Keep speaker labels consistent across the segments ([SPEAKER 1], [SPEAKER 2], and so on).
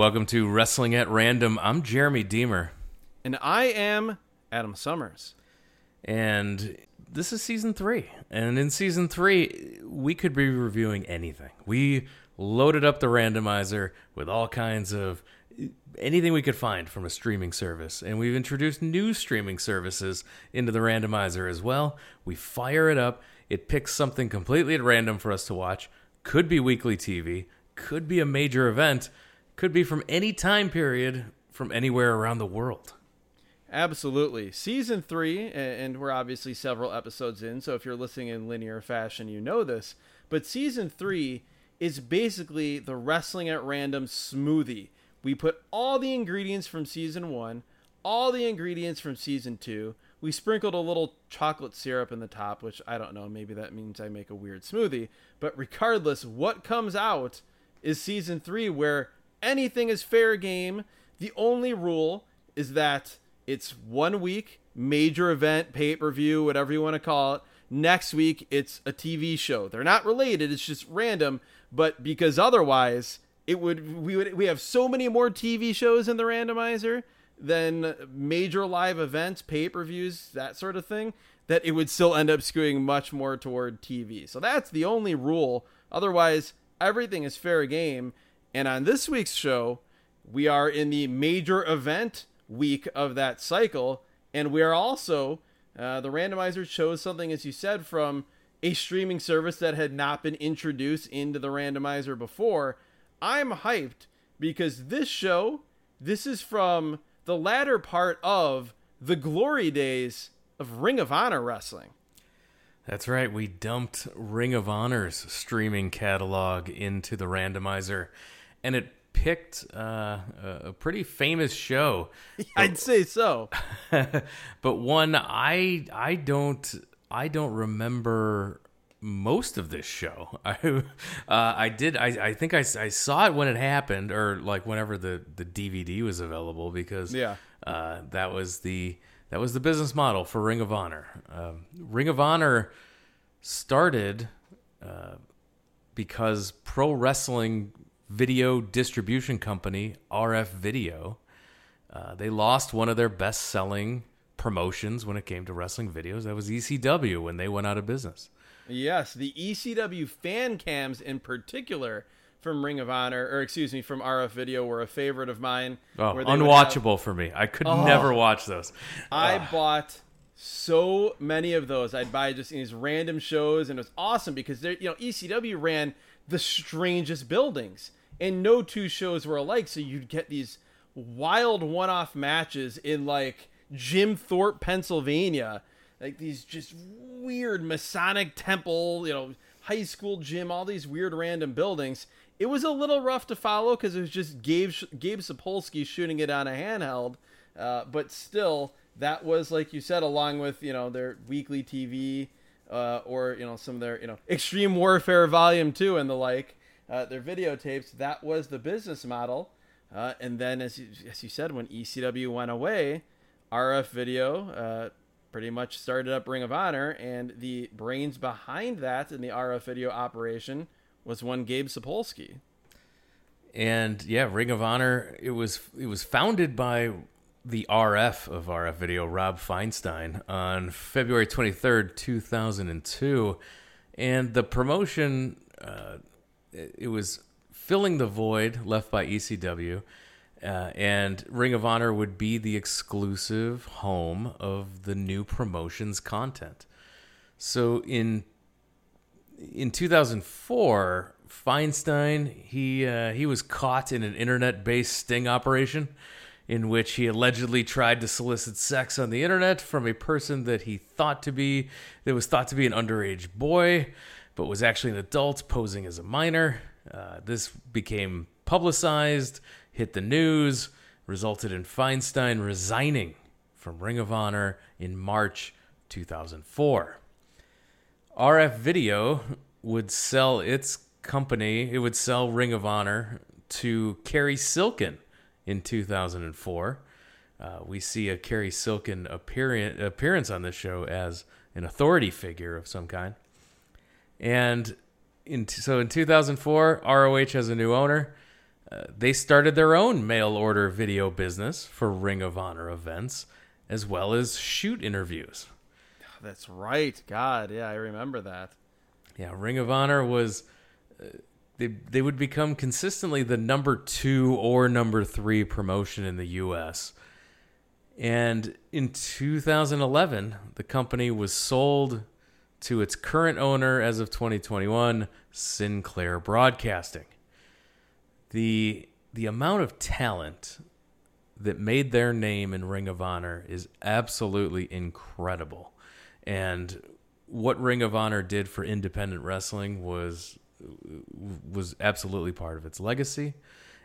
[SPEAKER 1] welcome to Wrestling at Random. I'm Jeremy Deemer,
[SPEAKER 2] And I am Adam Summers.
[SPEAKER 1] and this is season three. And in season three, we could be reviewing anything. We loaded up the randomizer with all kinds of anything we could find from a streaming service. And we've introduced new streaming services into the randomizer as well. We fire it up, it picks something completely at random for us to watch. Could be weekly TV, could be a major event, could be from any time period from anywhere around the world.
[SPEAKER 2] Absolutely. Season three, and we're obviously several episodes in, so if you're listening in linear fashion, you know this. But season three is basically the Wrestling at Random smoothie. We put all the ingredients from season one, all the ingredients from season two. We sprinkled a little chocolate syrup in the top, which I don't know, maybe that means I make a weird smoothie. But regardless, what comes out is season three, where anything is fair game. The only rule is that it's one week, major event, pay per view, whatever you want to call it. Next week, it's a TV show. They're not related, it's just random, but because otherwise, it would we would we have so many more TV shows in the randomizer than major live events, pay-per-views, that sort of thing, that it would still end up skewing much more toward TV. So that's the only rule. Otherwise, everything is fair game. And on this week's show, we are in the major event week of that cycle, and we are also uh, the randomizer chose something, as you said, from a streaming service that had not been introduced into the randomizer before. I'm hyped because this show, this is from the latter part of the glory days of Ring of Honor wrestling.
[SPEAKER 1] That's right. We dumped Ring of Honor's streaming catalog into the randomizer, and it picked uh, a pretty famous show,
[SPEAKER 2] I'd say so.
[SPEAKER 1] but one I I don't I don't remember most of this show. I uh, I did I, I think I, I saw it when it happened, or like whenever the the DVD was available, because
[SPEAKER 2] Yeah.
[SPEAKER 1] uh, that was the that was the business model for Ring of Honor. Um, Ring of Honor started uh, because pro wrestling video distribution company RF Video uh, they lost one of their best selling promotions when it came to wrestling videos. That was ECW when they went out of business.
[SPEAKER 2] Yes, the ECW fan cams in particular from Ring of Honor, or excuse me, from RF Video were a favorite of mine.
[SPEAKER 1] Oh,
[SPEAKER 2] would have-
[SPEAKER 1] unwatchable for me. I could never watch those.
[SPEAKER 2] I bought so many of those. I'd buy just these random shows, and it was awesome because they, you know, ECW ran the strangest buildings, and no two shows were alike. So you'd get these wild one-off matches in like Jim Thorpe, Pennsylvania, like these just weird Masonic temple, you know, high school gym, all these weird random buildings. It was a little rough to follow because it was just Gabe Gabe Sapolsky shooting it on a handheld, uh, but still, that was like you said, along with you know their weekly TV uh, or you know some of their you know Extreme Warfare Volume Two and the like, uh, their videotapes. That was the business model. Uh, and then, as you, as you said, when ECW went away, RF Video uh, pretty much started up Ring of Honor, and the brains behind that in the RF Video operation was one Gabe Sapolsky.
[SPEAKER 1] And yeah, Ring of Honor. It was it was founded by the RF of RF Video, Rob Feinstein, on February twenty third, two thousand and two, and the promotion uh, it, was filling the void left by ECW. Uh, and Ring of Honor would be the exclusive home of the new promotion's content. So in in 2004, Feinstein he uh, he was caught in an internet-based sting operation in which he allegedly tried to solicit sex on the internet from a person that he thought to be that was thought to be an underage boy, but was actually an adult posing as a minor. Uh, this became publicized, hit the news, resulted in Feinstein resigning from Ring of Honor in March 2004. RF Video would sell its company, it would sell Ring of Honor to Cary Silkin in 2004. Uh, we see a Cary Silkin appearance on this show as an authority figure of some kind. And in so in 2004, ROH has a new owner. Uh, they started their own mail order video business for Ring of Honor events, as well as shoot interviews.
[SPEAKER 2] That's right. God, yeah, I remember that.
[SPEAKER 1] Yeah, Ring of Honor was. Uh, they, they would become consistently the number two or number three promotion in the U.S. And in 2011, the company was sold to its current owner as of 2021, Sinclair Broadcasting. The the amount of talent that made their name in Ring of Honor is absolutely incredible. And what Ring of Honor did for independent wrestling was was absolutely part of its legacy.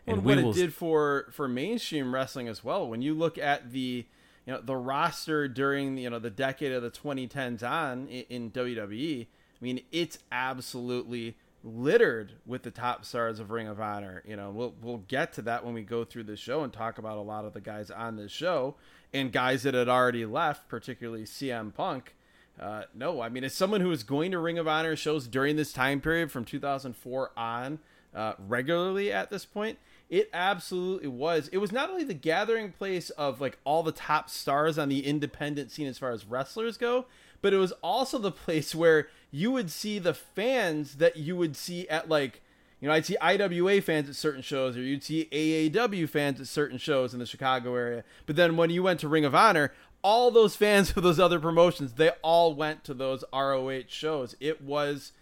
[SPEAKER 2] And well, what will... it did for for mainstream wrestling as well. When you look at the you know the roster during you know the decade of the 2010s on in, WWE, I mean it's absolutely littered with the top stars of Ring of Honor. You know, we'll we'll get to that when we go through the show and talk about a lot of the guys on this show and guys that had already left, particularly CM Punk. Uh, no, I mean, as someone who was going to Ring of Honor shows during this time period from 2004 on uh, regularly at this point, it absolutely was. It was not only the gathering place of like all the top stars on the independent scene as far as wrestlers go, but it was also the place where you would see the fans that you would see at like you know, I'd see IWA fans at certain shows, or you'd see AAW fans at certain shows in the Chicago area. But then when you went to Ring of Honor, all those fans of those other promotions, they all went to those ROH shows. It was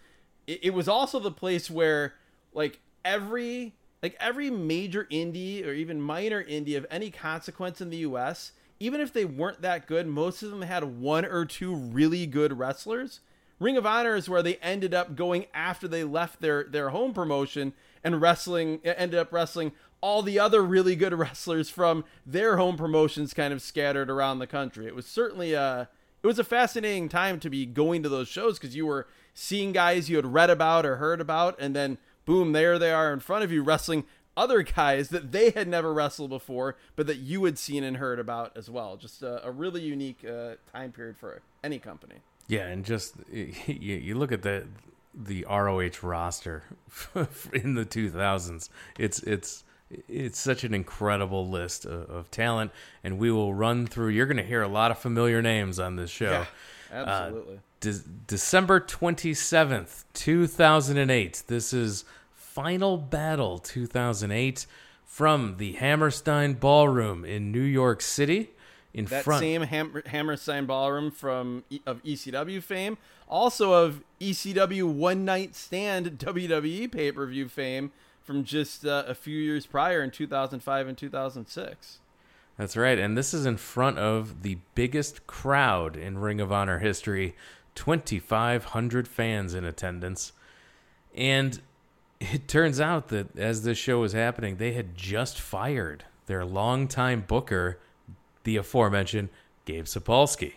[SPEAKER 2] it, it was also the place where like every like every major indie or even minor indie of any consequence in the US, even if they weren't that good, most of them had one or two really good wrestlers. Ring of Honor is where they ended up going after they left their their home promotion and wrestling ended up wrestling all the other really good wrestlers from their home promotions kind of scattered around the country. It was certainly a it was a fascinating time to be going to those shows because you were seeing guys you had read about or heard about, and then boom, there they are in front of you wrestling other guys that they had never wrestled before, but that you had seen and heard about as well. Just a, a really unique uh, time period for any company.
[SPEAKER 1] Yeah, and just you, you look at the the ROH roster in the 2000s. It's it's it's such an incredible list of, of, talent, and we will run through. You're going to hear a lot of familiar names on this show.
[SPEAKER 2] Yeah, absolutely. Uh,
[SPEAKER 1] De- December 27th, 2008. This is Final Battle 2008 from the Hammerstein Ballroom in New York City. In front
[SPEAKER 2] that
[SPEAKER 1] front.
[SPEAKER 2] same Ham- Hammerstein Ballroom from e- of ECW fame, also of ECW One Night Stand WWE pay per view fame from just uh, a few years prior in 2005 and 2006.
[SPEAKER 1] That's right. And this is in front of the biggest crowd in Ring of Honor history 2,500 fans in attendance. And it turns out that as this show was happening, they had just fired their longtime booker, the aforementioned Gabe Sapolsky.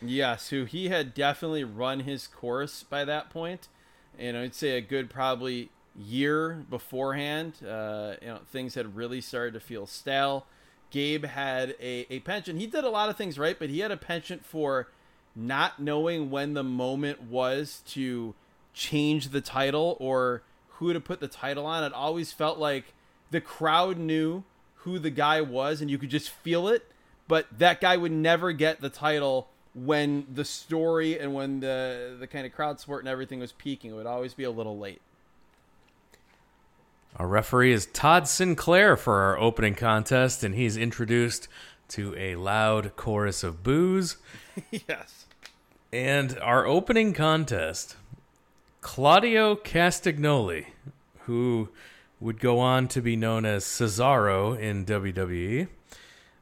[SPEAKER 2] Yes, who he had definitely run his course by that point. And I'd say a good probably year beforehand, uh, you know, things had really started to feel stale. Gabe had a, a penchant. He did a lot of things right, but he had a penchant for not knowing when the moment was to change the title or who to put the title on. It always felt like the crowd knew who the guy was and you could just feel it, but that guy would never get the title when the story and when the the kind of crowd support and everything was peaking. It would always be a little late.
[SPEAKER 1] Our referee is Todd Sinclair for our opening contest, and he's introduced to a loud chorus of boos.
[SPEAKER 2] yes.
[SPEAKER 1] And our opening contest, Claudio Castagnoli, who would go on to be known as Cesaro in WWE.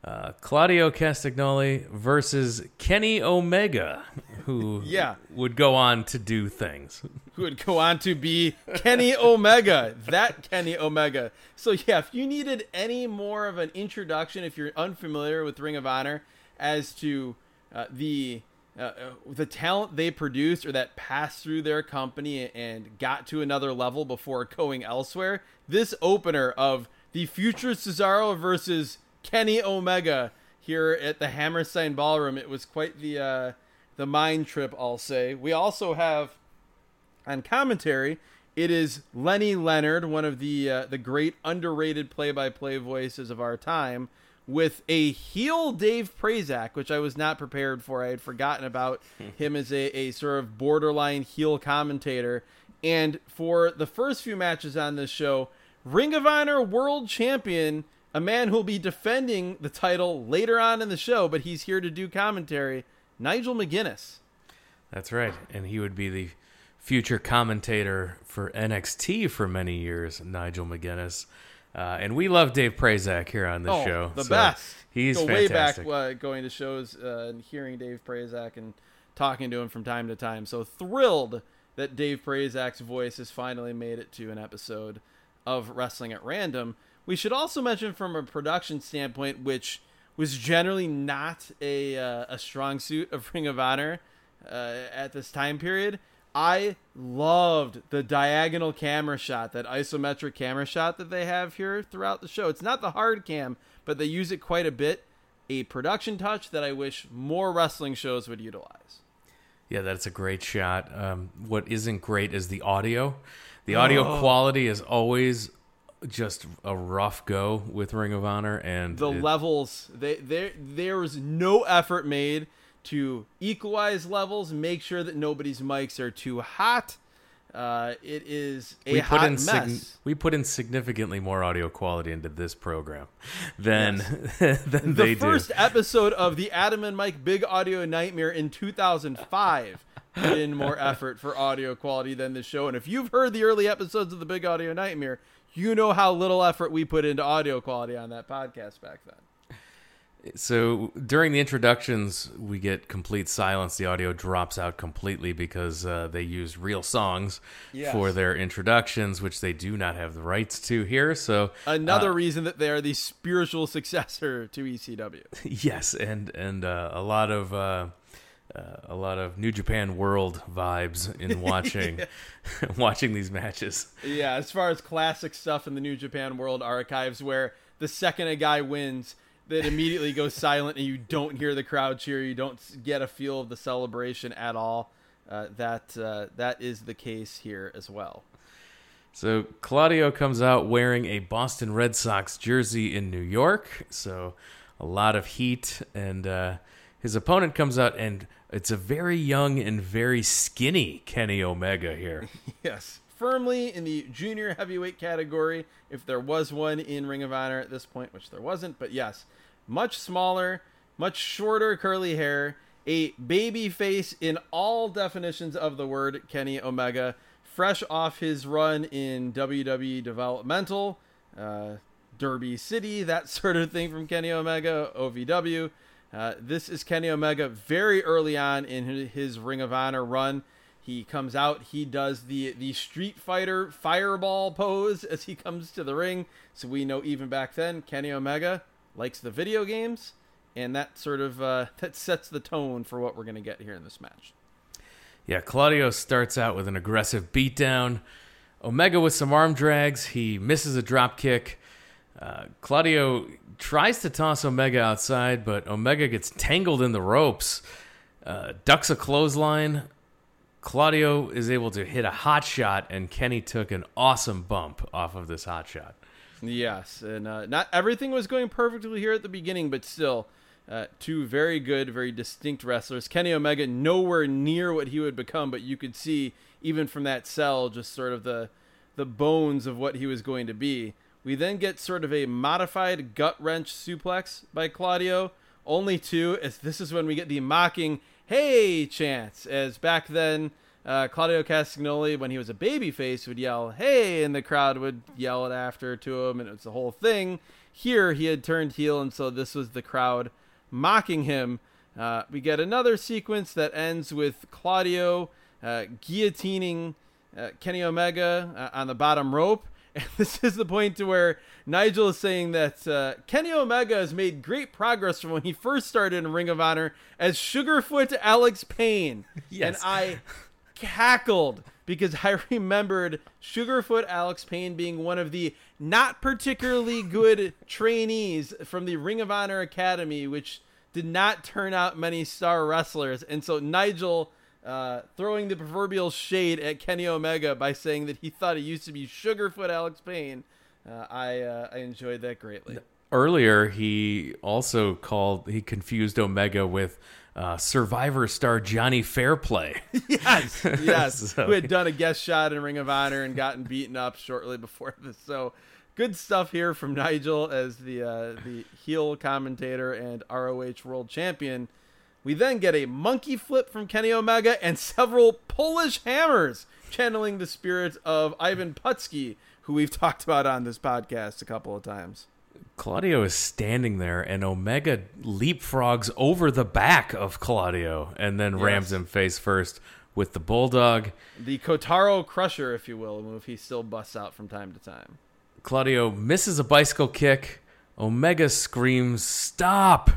[SPEAKER 1] Uh, Claudio Castagnoli versus Kenny Omega, who
[SPEAKER 2] yeah.
[SPEAKER 1] would go on to do things.
[SPEAKER 2] Who would go on to be Kenny Omega, that Kenny Omega. So yeah, if you needed any more of an introduction, if you're unfamiliar with Ring of Honor, as to uh, the uh, uh the talent they produced or that passed through their company and got to another level before going elsewhere, this opener of the future Cesaro versus Kenny Omega here at the Hammerstein Ballroom. It was quite the uh, the mind trip, I'll say. We also have on commentary. It is Lenny Leonard, one of the uh, the great underrated play-by-play voices of our time, with a heel Dave Prazak, which I was not prepared for. I had forgotten about him as a, a sort of borderline heel commentator. And for the first few matches on this show, Ring of Honor World Champion, a man who'll be defending the title later on in the show, but he's here to do commentary, Nigel McGuinness.
[SPEAKER 1] That's right. And he would be the future commentator for NXT for many years, Nigel McGuinness. Uh, and we love Dave Prazak here on this
[SPEAKER 2] oh,
[SPEAKER 1] show.
[SPEAKER 2] The so best.
[SPEAKER 1] He's
[SPEAKER 2] Go
[SPEAKER 1] fantastic.
[SPEAKER 2] way back uh, going to shows uh, and hearing Dave Prazak and talking to him from time to time. So thrilled that Dave Prazak's voice has finally made it to an episode of Wrestling at Random. We should also mention from a production standpoint, which was generally not a uh, a strong suit of Ring of Honor uh, at this time period. I loved the diagonal camera shot, that isometric camera shot that they have here throughout the show. It's not the hard cam, but they use it quite a bit. A production touch that I wish more wrestling shows would utilize.
[SPEAKER 1] Yeah, that's a great shot. Um, what isn't great is the audio. The audio oh. quality is always just a rough go with Ring of Honor, and
[SPEAKER 2] the it, levels. They there there was no effort made to equalize levels, make sure that nobody's mics are too hot. Uh, it is a we hot mess. Sig-
[SPEAKER 1] we put in significantly more audio quality into this program than yes. than
[SPEAKER 2] the
[SPEAKER 1] they
[SPEAKER 2] first episode of the Adam and Mike Big Audio Nightmare in 2005 put in more effort for audio quality than the show. And if you've heard the early episodes of the Big Audio Nightmare, you know how little effort we put into audio quality on that podcast back then.
[SPEAKER 1] So during the introductions, we get complete silence. The audio drops out completely because uh, they use real songs yes. for their introductions, which they do not have the rights to here. So
[SPEAKER 2] another uh, reason that they are the spiritual successor to ECW.
[SPEAKER 1] Yes, and and uh, a lot of. Uh, a lot of New Japan World vibes in watching watching these matches.
[SPEAKER 2] Yeah, as far as classic stuff in the New Japan World archives, where the second a guy wins, that immediately goes silent and you don't hear the crowd cheer. You don't get a feel of the celebration at all. Uh, that uh, that is the case here as well.
[SPEAKER 1] So Claudio comes out wearing a Boston Red Sox jersey in New York. So a lot of heat, and uh, his opponent comes out, and it's a very young and very skinny Kenny Omega here.
[SPEAKER 2] yes, firmly in the junior heavyweight category, if there was one in Ring of Honor at this point, which there wasn't. But yes, much smaller, much shorter curly hair, a baby face in all definitions of the word Kenny Omega, fresh off his run in WWE Developmental, uh, Derby City, that sort of thing from Kenny Omega, OVW. Uh, this is Kenny Omega very early on in his Ring of Honor run. He comes out, he does the the Street Fighter fireball pose as he comes to the ring. So we know even back then, Kenny Omega likes the video games, and that sort of uh, that sets the tone for what we're going to get here in this match.
[SPEAKER 1] Yeah, Claudio starts out with an aggressive beatdown. Omega with some arm drags. He misses a drop kick. Uh, Claudio tries to toss Omega outside, but Omega gets tangled in the ropes. Uh, ducks a clothesline. Claudio is able to hit a hot shot, and Kenny took an awesome bump off of this hot shot.
[SPEAKER 2] Yes, and uh, not everything was going perfectly here at the beginning, but still, uh, two very good, very distinct wrestlers. Kenny Omega nowhere near what he would become, but you could see even from that cell just sort of the the bones of what he was going to be. We then get sort of a modified gut wrench suplex by Claudio, only two, as this is when we get the mocking "Hey" chance, as back then uh, Claudio Castagnoli, when he was a babyface, would yell "Hey!" and the crowd would yell it after to him, and it was the whole thing. Here, he had turned heel, and so this was the crowd mocking him. Uh, we get another sequence that ends with Claudio uh, guillotining uh, Kenny Omega uh, on the bottom rope. And this is the point to where Nigel is saying that uh, Kenny Omega has made great progress from when he first started in Ring of Honor as Sugarfoot Alex Payne. Yes. And I cackled because I remembered Sugarfoot Alex Payne being one of the not particularly good trainees from the Ring of Honor Academy, which did not turn out many star wrestlers. And so Nigel uh, throwing the proverbial shade at Kenny Omega by saying that he thought he used to be Sugarfoot Alex Payne. Uh, I uh, I enjoyed that greatly.
[SPEAKER 1] Earlier, he also called he confused Omega with uh, Survivor star Johnny Fairplay.
[SPEAKER 2] yes, yes,
[SPEAKER 1] So-
[SPEAKER 2] who had done a guest shot in Ring of Honor and gotten beaten up shortly before this. So good stuff here from Nigel as the uh, the heel commentator and ROH World Champion. We then get a monkey flip from Kenny Omega and several Polish hammers, channeling the spirit of Ivan Putski, who we've talked about on this podcast a couple of times.
[SPEAKER 1] Claudio is standing there, and Omega leapfrogs over the back of Claudio and then rams him face first with the bulldog.
[SPEAKER 2] The Kotaro Crusher, if you will, a move he still busts out from time to time.
[SPEAKER 1] Claudio misses a bicycle kick. Omega screams, Stop!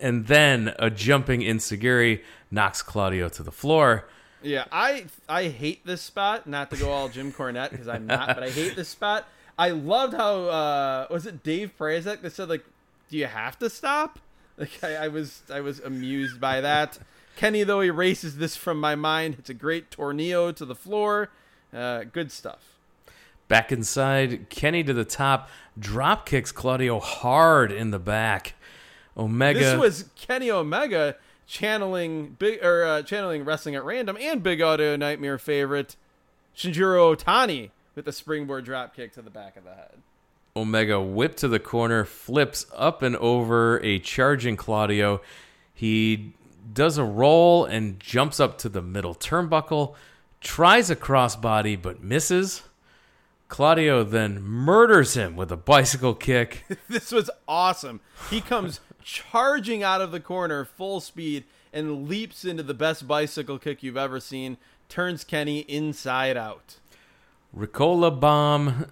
[SPEAKER 1] And then a jumping enzuigiri knocks Claudio to the floor.
[SPEAKER 2] Yeah, I I hate this spot. Not to go all Jim Cornette because I'm not, but I hate this spot. I loved how uh was it Dave Prazak that said like, "Do you have to stop?" Like I, I was I was amused by that. Kenny though erases this from my mind. It's a great tornado to the floor. Uh, good stuff.
[SPEAKER 1] Back inside, Kenny to the top, drop kicks Claudio hard in the back. Omega.
[SPEAKER 2] This was Kenny Omega channeling big or uh, channeling wrestling at random and Big Audio Nightmare favorite Shinjiro Otani with a springboard drop kick to the back of the head.
[SPEAKER 1] Omega whipped to the corner, flips up and over a charging Claudio. He does a roll and jumps up to the middle turnbuckle, tries a crossbody but misses. Claudio then murders him with a bicycle kick.
[SPEAKER 2] This was awesome. He comes charging out of the corner full speed and leaps into the best bicycle kick you've ever seen. Turns Kenny inside out.
[SPEAKER 1] Ricola bomb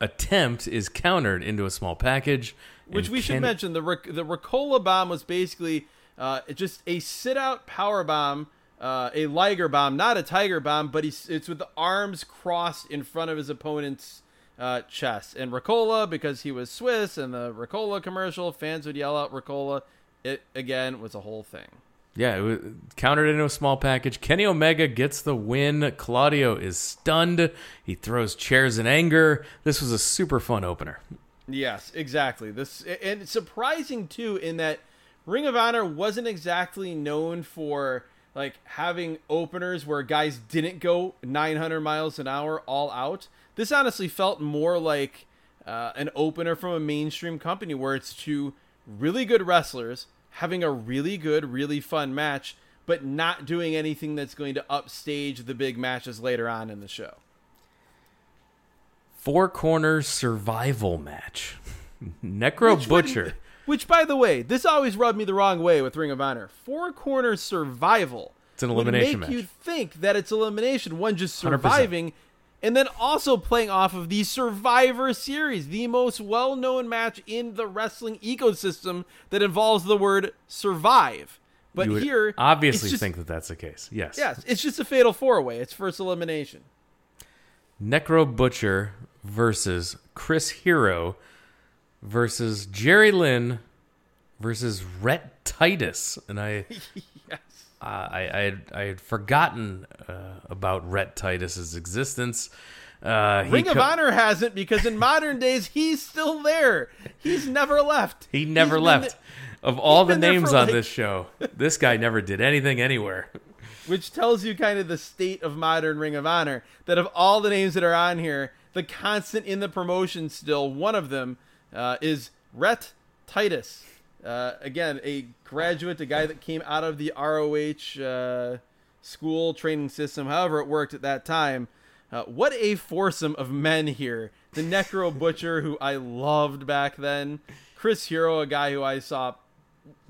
[SPEAKER 1] attempt is countered into a small package.
[SPEAKER 2] Which we should mention the Ric- the Ricola bomb was basically uh, just a sit out power bomb, uh, a Liger bomb, not a Tiger bomb, but he's it's with the arms crossed in front of his opponent's uh, chest. And Ricola, because he was Swiss, and the Ricola commercial, fans would yell out Ricola. It again was a whole thing.
[SPEAKER 1] Yeah, it was countered into a small package. Kenny Omega gets the win. Claudio is stunned. He throws chairs in anger. This was a super fun opener.
[SPEAKER 2] Yes, exactly. This and surprising too in that Ring of Honor wasn't exactly known for like having openers where guys didn't go 900 miles an hour all out. This honestly felt more like uh, an opener from a mainstream company where it's two really good wrestlers having a really good, really fun match, but not doing anything that's going to upstage the big matches later on in the show.
[SPEAKER 1] Four corner survival match. Necro
[SPEAKER 2] Which
[SPEAKER 1] Butcher.
[SPEAKER 2] would- Which, by the way, this always rubbed me the wrong way with Ring of Honor. Four corner survival.
[SPEAKER 1] It's an elimination would
[SPEAKER 2] make you think that it's elimination, one just
[SPEAKER 1] 100%.
[SPEAKER 2] And then also playing off of the Survivor Series, the most well-known match in the wrestling ecosystem that involves the word survive. But here,
[SPEAKER 1] obviously
[SPEAKER 2] just,
[SPEAKER 1] think that that's the case. Yes.
[SPEAKER 2] yes, it's just a fatal four-way. It's first elimination.
[SPEAKER 1] Necro Butcher versus Chris Hero versus Jerry Lynn versus Rhett Titus, and I.
[SPEAKER 2] yes.
[SPEAKER 1] I, I had I had forgotten uh, about Rhett Titus's existence. Uh,
[SPEAKER 2] Ring of Honor hasn't because in modern days he's still there. He's never left.
[SPEAKER 1] He never
[SPEAKER 2] He's
[SPEAKER 1] left. Of all the names on
[SPEAKER 2] like-
[SPEAKER 1] this show, this guy never did anything anywhere.
[SPEAKER 2] which tells you kind of the state of modern Ring of Honor. That of all the names that are on here, the constant in the promotion still, one of them uh, is Rhett Titus. Uh, again, a graduate, a guy that came out of the ROH uh, school training system, however it worked at that time. Uh, what a foursome of men here. The Necro Butcher, who I loved back then. Chris Hero, a guy who I saw,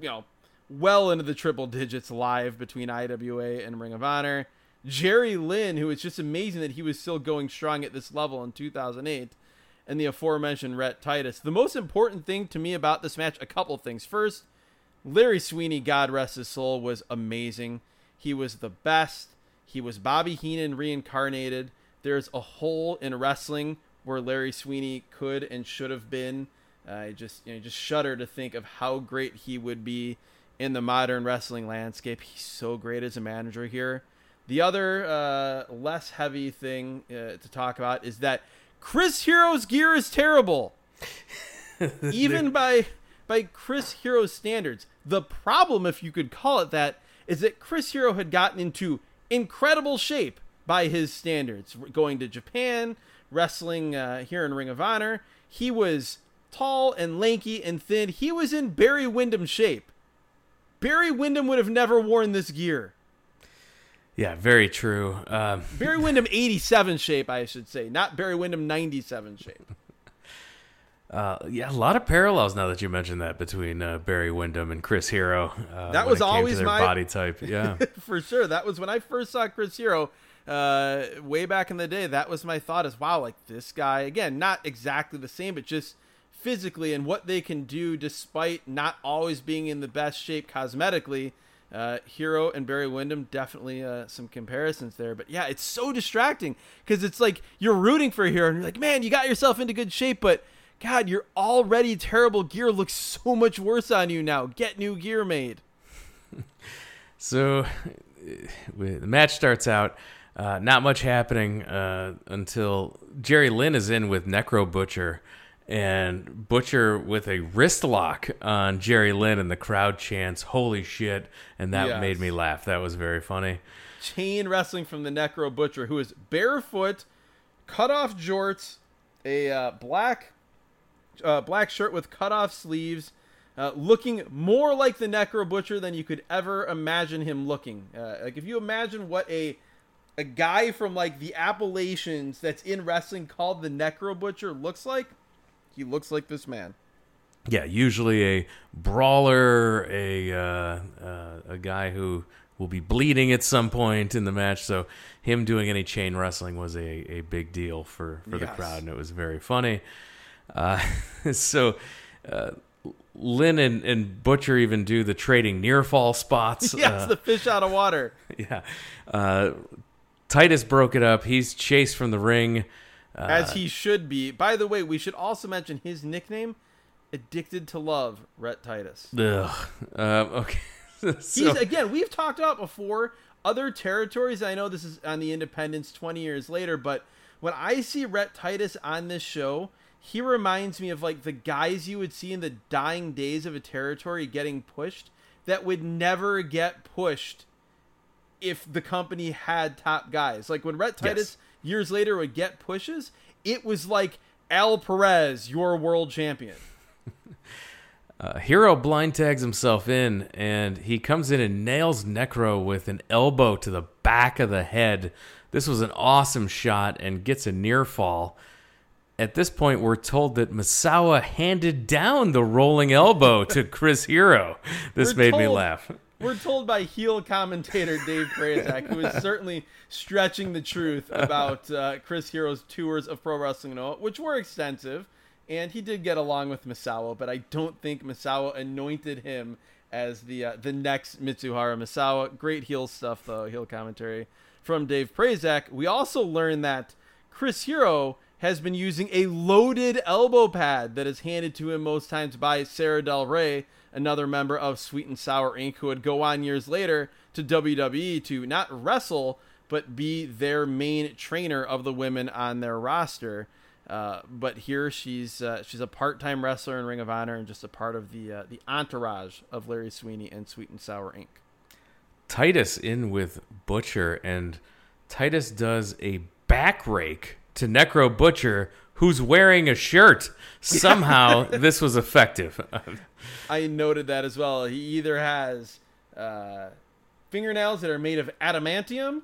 [SPEAKER 2] you know, well into the triple digits live between IWA and Ring of Honor. Jerry Lynn, who is just amazing that he was still going strong at this level in 2008, and the aforementioned Rhett Titus. The most important thing to me about this match, a couple things. First, Larry Sweeney, God rest his soul, was amazing. He was the best. He was Bobby Heenan reincarnated. There's a hole in wrestling where Larry Sweeney could and should have been. I just you know just shudder to think of how great he would be in the modern wrestling landscape. He's so great as a manager here. The other uh, less heavy thing uh, to talk about is that Chris Hero's gear is terrible, even by by Chris Hero's standards. The problem, if you could call it that, is that Chris Hero had gotten into incredible shape by his standards, going to Japan, wrestling uh, here in Ring of Honor. He was tall and lanky and thin. He was in Barry Windham shape. Barry Windham would have never worn this gear.
[SPEAKER 1] Yeah, very true. Um,
[SPEAKER 2] Barry Windham 87 shape, I should say, not Barry Windham 97 shape.
[SPEAKER 1] Uh, yeah, a lot of parallels now that you mentioned that between uh, Barry Windham and Chris Hero. Uh,
[SPEAKER 2] that was
[SPEAKER 1] it came to
[SPEAKER 2] always
[SPEAKER 1] their
[SPEAKER 2] my
[SPEAKER 1] body type. Yeah,
[SPEAKER 2] for sure. That was when I first saw Chris Hero uh, way back in the day. That was my thought: is wow, like this guy again, not exactly the same, but just physically and what they can do despite not always being in the best shape cosmetically. Uh, Hero and Barry Windham definitely uh, some comparisons there, but yeah, it's so distracting because it's like you're rooting for Hero and you're like, man, you got yourself into good shape, but God, your already terrible gear looks so much worse on you now. Get new gear made.
[SPEAKER 1] So the match starts out. Uh, not much happening uh, until Jerry Lynn is in with Necro Butcher, and Butcher with a wrist lock on Jerry Lynn, and the crowd chants "Holy shit!" and that
[SPEAKER 2] Yes.
[SPEAKER 1] made me laugh. That was very funny.
[SPEAKER 2] chain wrestling from the Necro Butcher, who is barefoot, cut off jorts, a uh, black uh, black shirt with cut off sleeves, uh, looking more like the Necro Butcher than you could ever imagine him looking. Uh, like if you imagine what a a guy from like the Appalachians that's in wrestling called the Necro Butcher looks like, he looks like this man.
[SPEAKER 1] Yeah, usually a brawler, a uh, uh, a guy who will be bleeding at some point in the match. So him doing any chain wrestling was a, a big deal for, for the crowd, and it was very funny. Uh, so uh, Lynn and, and Butcher even do the trading near fall spots.
[SPEAKER 2] Yes,
[SPEAKER 1] Uh,
[SPEAKER 2] the fish out of water.
[SPEAKER 1] yeah. Uh, Titus broke it up. He's chased from the ring. Uh,
[SPEAKER 2] as he should be. By the way, we should also mention his nickname, Addicted to Love, Rhett Titus.
[SPEAKER 1] ugh. Um, okay. so,
[SPEAKER 2] He's again, we've talked about before other territories. I know this is on the Independence 20 years later, but when I see Rhett Titus on this show, he reminds me of like the guys you would see in the dying days of a territory getting pushed that would never get pushed if the company had top guys. Like when Rhett
[SPEAKER 1] Yes.
[SPEAKER 2] Years later would get pushes, it was like Al Perez, your world champion.
[SPEAKER 1] Uh, Hero blind tags himself in, and he comes in and nails Necro with an elbow to the back of the head. This was an awesome shot and gets a near fall. At this point, we're told that Misawa handed down the rolling elbow to Chris Hero. This
[SPEAKER 2] We're
[SPEAKER 1] made me laugh.
[SPEAKER 2] We're told by heel commentator Dave Prazak, who is certainly stretching the truth about uh, Chris Hero's tours of Pro Wrestling Noah, which were extensive, and he did get along with Misawa, but I don't think Misawa anointed him as the uh, the next Mitsuharu Misawa. Great heel stuff though, heel commentary from Dave Prazak. We also learned that Chris Hero has been using a loaded elbow pad that is handed to him most times by Sarah Del Rey, another member of Sweet and Sour Inc., who would go on years later to WWE to not wrestle, but be their main trainer of the women on their roster. Uh, but here she's uh, she's a part-time wrestler in Ring of Honor and just a part of the uh, the entourage of Larry Sweeney and Sweet and Sour Inc.
[SPEAKER 1] Titus in with Butcher, and Titus does a back rake to Necro Butcher, who's wearing a shirt. Somehow, this was effective.
[SPEAKER 2] I noted that as well. He either has uh, fingernails that are made of adamantium,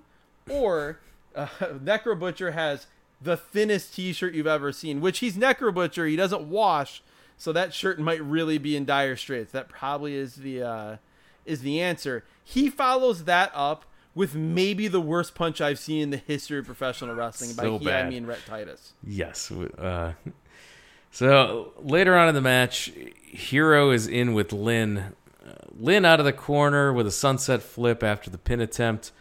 [SPEAKER 2] or uh, Necro Butcher has the thinnest T-shirt you've ever seen. Which he's Necro Butcher. He doesn't wash, so that shirt might really be in dire straits. That probably is the uh, is the answer. He follows that up with maybe the worst punch I've seen in the history of professional wrestling. By
[SPEAKER 1] So
[SPEAKER 2] he, I
[SPEAKER 1] bad.
[SPEAKER 2] mean Rhett Titus.
[SPEAKER 1] Yes. Uh, so later on in the match, Hero is in with Lynn. Uh, Lynn out of the corner with a sunset flip after the pin attempt.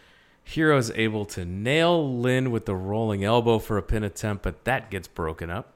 [SPEAKER 1] Hero is able to nail Lynn with the rolling elbow for a pin attempt, but that gets broken up.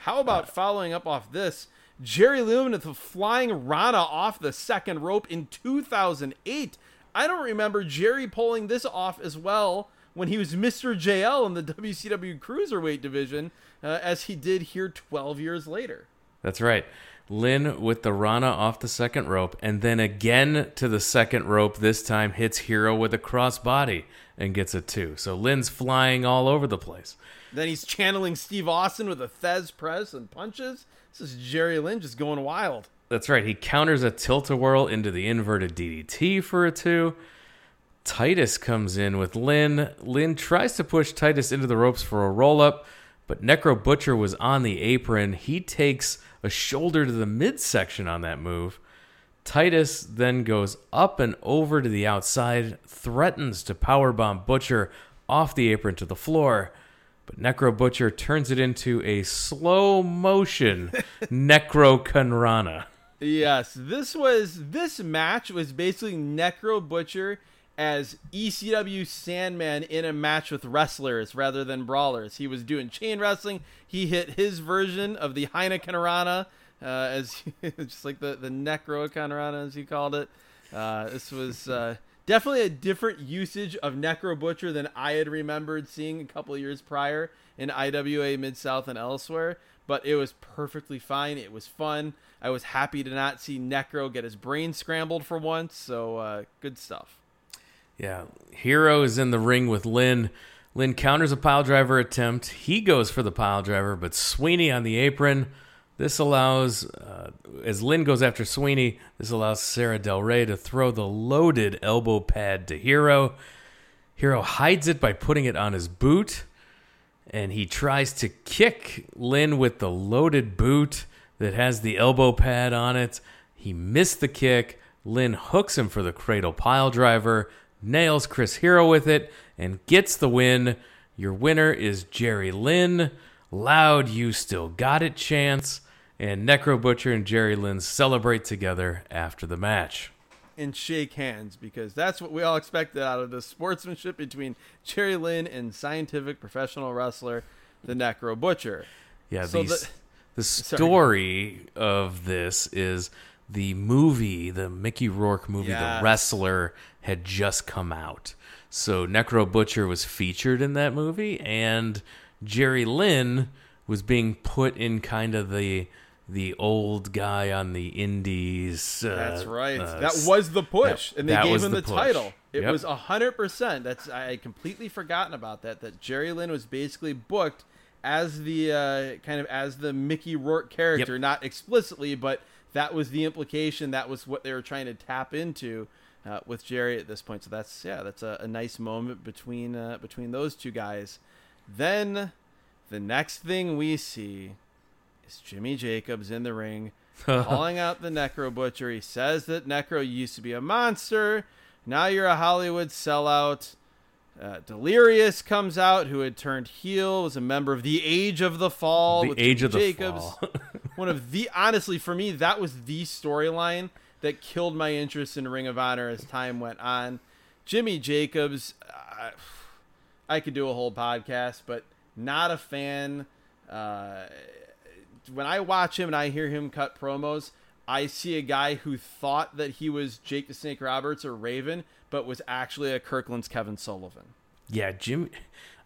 [SPEAKER 2] How about following up off this? Jerry Lynn with a flying Rana off the second rope in 2008. I don't remember Jerry pulling this off as well when he was Mr. JL in the WCW Cruiserweight division uh, as he did here 12 years later.
[SPEAKER 1] That's right. Lynn with the Rana off the second rope, and then again to the second rope. This time hits Hero with a crossbody and gets a two. So Lynn's flying all over the place.
[SPEAKER 2] Then he's channeling Steve Austin with a Thesz press and punches. This is Jerry Lynn just going wild.
[SPEAKER 1] That's right. He counters a tilt a whirl into the inverted DDT for a two. Titus comes in with Lynn. Lynn tries to push Titus into the ropes for a roll up, but Necro Butcher was on the apron. He takes a shoulder to the midsection on that move. Titus then goes up and over to the outside, threatens to powerbomb Butcher off the apron to the floor. But Necro Butcher turns it into a slow motion Necro Kanrana.
[SPEAKER 2] Yes, this was this match was basically Necro Butcher as ECW Sandman in a match with wrestlers rather than brawlers. He was doing chain wrestling. He hit his version of the Heineken Rana, uh, as just like the the Necro Kanrana as he called it. Uh, this was uh, definitely a different usage of Necro Butcher than I had remembered seeing a couple years prior in IWA Mid South and elsewhere. But it was perfectly fine. It was fun. I was happy to not see Necro get his brain scrambled for once. So uh, good stuff.
[SPEAKER 1] Yeah, Hero is in the ring with Lynn. Lynn counters a pile driver attempt. He goes for the pile driver, but Sweeney on the apron. This allows, uh, as Lynn goes after Sweeney, this allows Sarah Del Rey to throw the loaded elbow pad to Hero. Hero hides it by putting it on his boot, and he tries to kick Lynn with the loaded boot that has the elbow pad on it. He missed the kick. Lynn hooks him for the cradle pile driver nails Chris Hero with it, and gets the win. Your winner is Jerry Lynn. Loud, you still got it chance. And Necro Butcher and Jerry Lynn celebrate together after the match.
[SPEAKER 2] And shake hands because that's what we all expected out of the sportsmanship between Jerry Lynn and scientific professional wrestler, the Necro Butcher.
[SPEAKER 1] Yeah, so the, the story sorry. of this is the movie, the Mickey Rourke movie, yes. The Wrestler, had just come out. So Necro Butcher was featured in that movie, and Jerry Lynn was being put in kind of the the old guy on the indies.
[SPEAKER 2] Uh, that's right. Uh, that was the push, that, and they gave him the, title. It yep. was hundred percent. That's I had completely forgotten about that. That Jerry Lynn was basically booked as the uh, kind of as the Mickey Rourke character, yep. not explicitly, but that was the implication. That was what they were trying to tap into uh, with Jerry at this point. So that's yeah, that's a, a nice moment between uh, between those two guys. Then the next thing we see is Jimmy Jacobs in the ring, calling out the Necro Butcher. He says that Necro used to be a monster. Now you're a Hollywood sellout. Uh, Delirious comes out, who had turned heel, was a member of the Age of the Fall.
[SPEAKER 1] The
[SPEAKER 2] with
[SPEAKER 1] Age
[SPEAKER 2] Jimmy
[SPEAKER 1] of the
[SPEAKER 2] Jacobs.
[SPEAKER 1] Fall.
[SPEAKER 2] One of the honestly for me, that was the storyline that killed my interest in Ring of Honor as time went on. Jimmy Jacobs, uh, I could do a whole podcast, but not a fan. Uh, when I watch him and I hear him cut promos, I see a guy who thought that he was Jake the Snake Roberts or Raven, but was actually a Kirkland's Kevin Sullivan.
[SPEAKER 1] Yeah, Jimmy.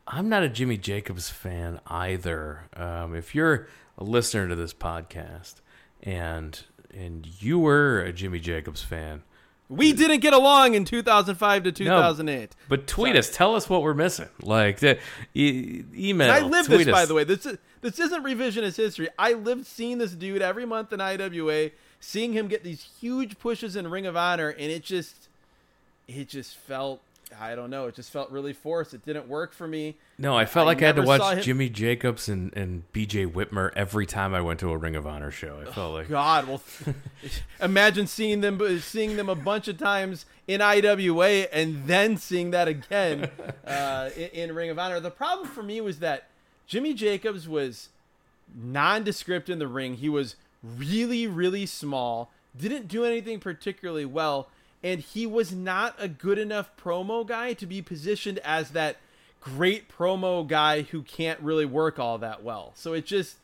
[SPEAKER 1] I'm not a Jimmy Jacobs fan either. Um, if you're a listener to this podcast and and you were a Jimmy Jacobs fan.
[SPEAKER 2] We didn't get along in 2005 to 2008. No,
[SPEAKER 1] but tweet Sorry. us. Tell us what we're missing. Like the e- email.
[SPEAKER 2] I lived
[SPEAKER 1] this,
[SPEAKER 2] us. by the way. This is, this isn't revisionist history. I lived seeing this dude every month in IWA, seeing him get these huge pushes in Ring of Honor, and it just, it just felt I don't know. It just felt really forced. It didn't work for me.
[SPEAKER 1] No, I felt I like I had to watch Jimmy Jacobs and, and BJ Whitmer every time I went to a Ring of Honor show. I felt oh, like
[SPEAKER 2] God. Well, imagine seeing them seeing them a bunch of times in IWA and then seeing that again uh, in, in Ring of Honor. The problem for me was that Jimmy Jacobs was nondescript in the ring. He was really really small. Didn't do anything particularly well and he was not a good enough promo guy to be positioned as that great promo guy who can't really work all that well. So it just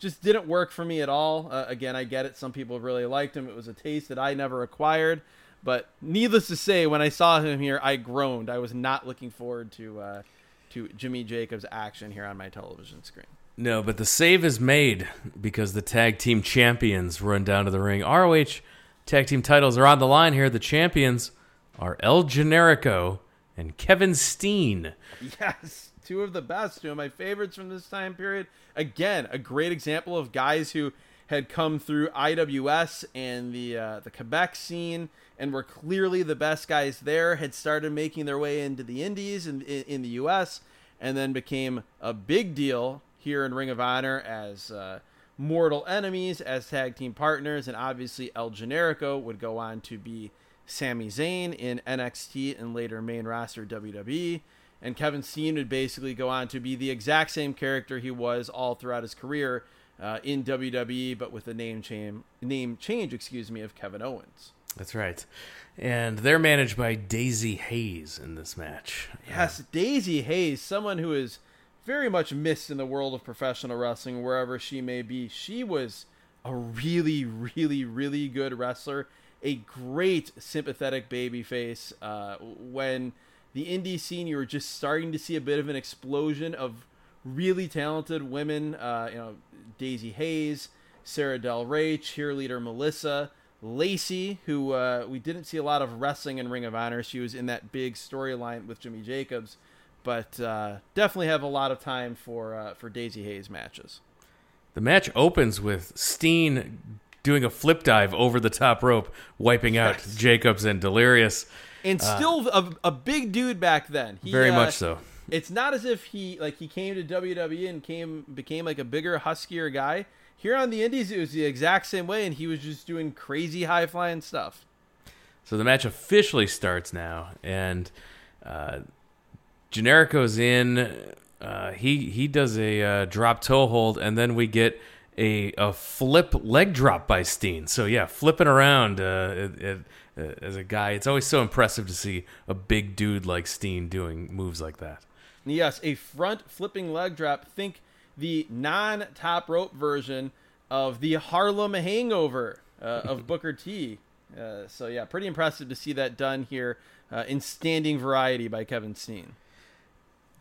[SPEAKER 2] just didn't work for me at all. Uh, again, I get it. Some people really liked him. It was a taste that I never acquired. But needless to say, when I saw him here, I groaned. I was not looking forward to uh, to Jimmy Jacobs action here on my television screen.
[SPEAKER 1] No, but the save is made because the tag team champions run down to the ring. ROH tag team titles are on the line here. The champions are El Generico and Kevin Steen.
[SPEAKER 2] Yes, two of the best, two of my favorites from this time period. Again, a great example of guys who had come through IWS and the uh, the Quebec scene and were clearly the best guys there. Had started making their way into the Indies and in, in, the US, and then became a big deal here in Ring of Honor as uh, mortal enemies, as tag team partners, and obviously El Generico would go on to be Sami Zayn in NXT and later main roster WWE. And Kevin Steen would basically go on to be the exact same character he was all throughout his career uh, in WWE, but with the name change, name change, excuse me, of Kevin Owens.
[SPEAKER 1] That's right. And they're managed by Daizee Haze in this match.
[SPEAKER 2] Yes, uh, Daizee Haze, someone who is very much missed in the world of professional wrestling, wherever she may be. She was a really, really, really good wrestler a great sympathetic babyface. Uh, when the indie scene, you were just starting to see a bit of an explosion of really talented women. Uh, you know, Daizee Haze, Sarah Del Rey, cheerleader Melissa, Lacey, who uh, we didn't see a lot of wrestling in Ring of Honor. She was in that big storyline with Jimmy Jacobs, but uh, definitely have a lot of time for uh, for Daizee Haze matches.
[SPEAKER 1] The match opens with Steen doing a flip dive over the top rope, wiping out yes. Jacobs and Delirious.
[SPEAKER 2] And uh, still uh, a, a, big dude back then.
[SPEAKER 1] He, very uh, much so.
[SPEAKER 2] It's not as if he like he came to WWE and came became like a bigger, huskier guy. Here on the Indies, it was the exact same way, and he was just doing crazy high flying stuff.
[SPEAKER 1] So the match officially starts now, and uh, Generico's in. Uh, he he does a uh, drop toe hold, and then we get a, a flip leg drop by Steen. So yeah, flipping around uh, it, it, uh, as a guy, it's always so impressive to see a big dude like Steen doing moves like that.
[SPEAKER 2] Yes, a front flipping leg drop. Think the non-top rope version of the Harlem Hangover uh, of Booker T. Uh, so yeah, pretty impressive to see that done here uh, in standing variety by Kevin Steen.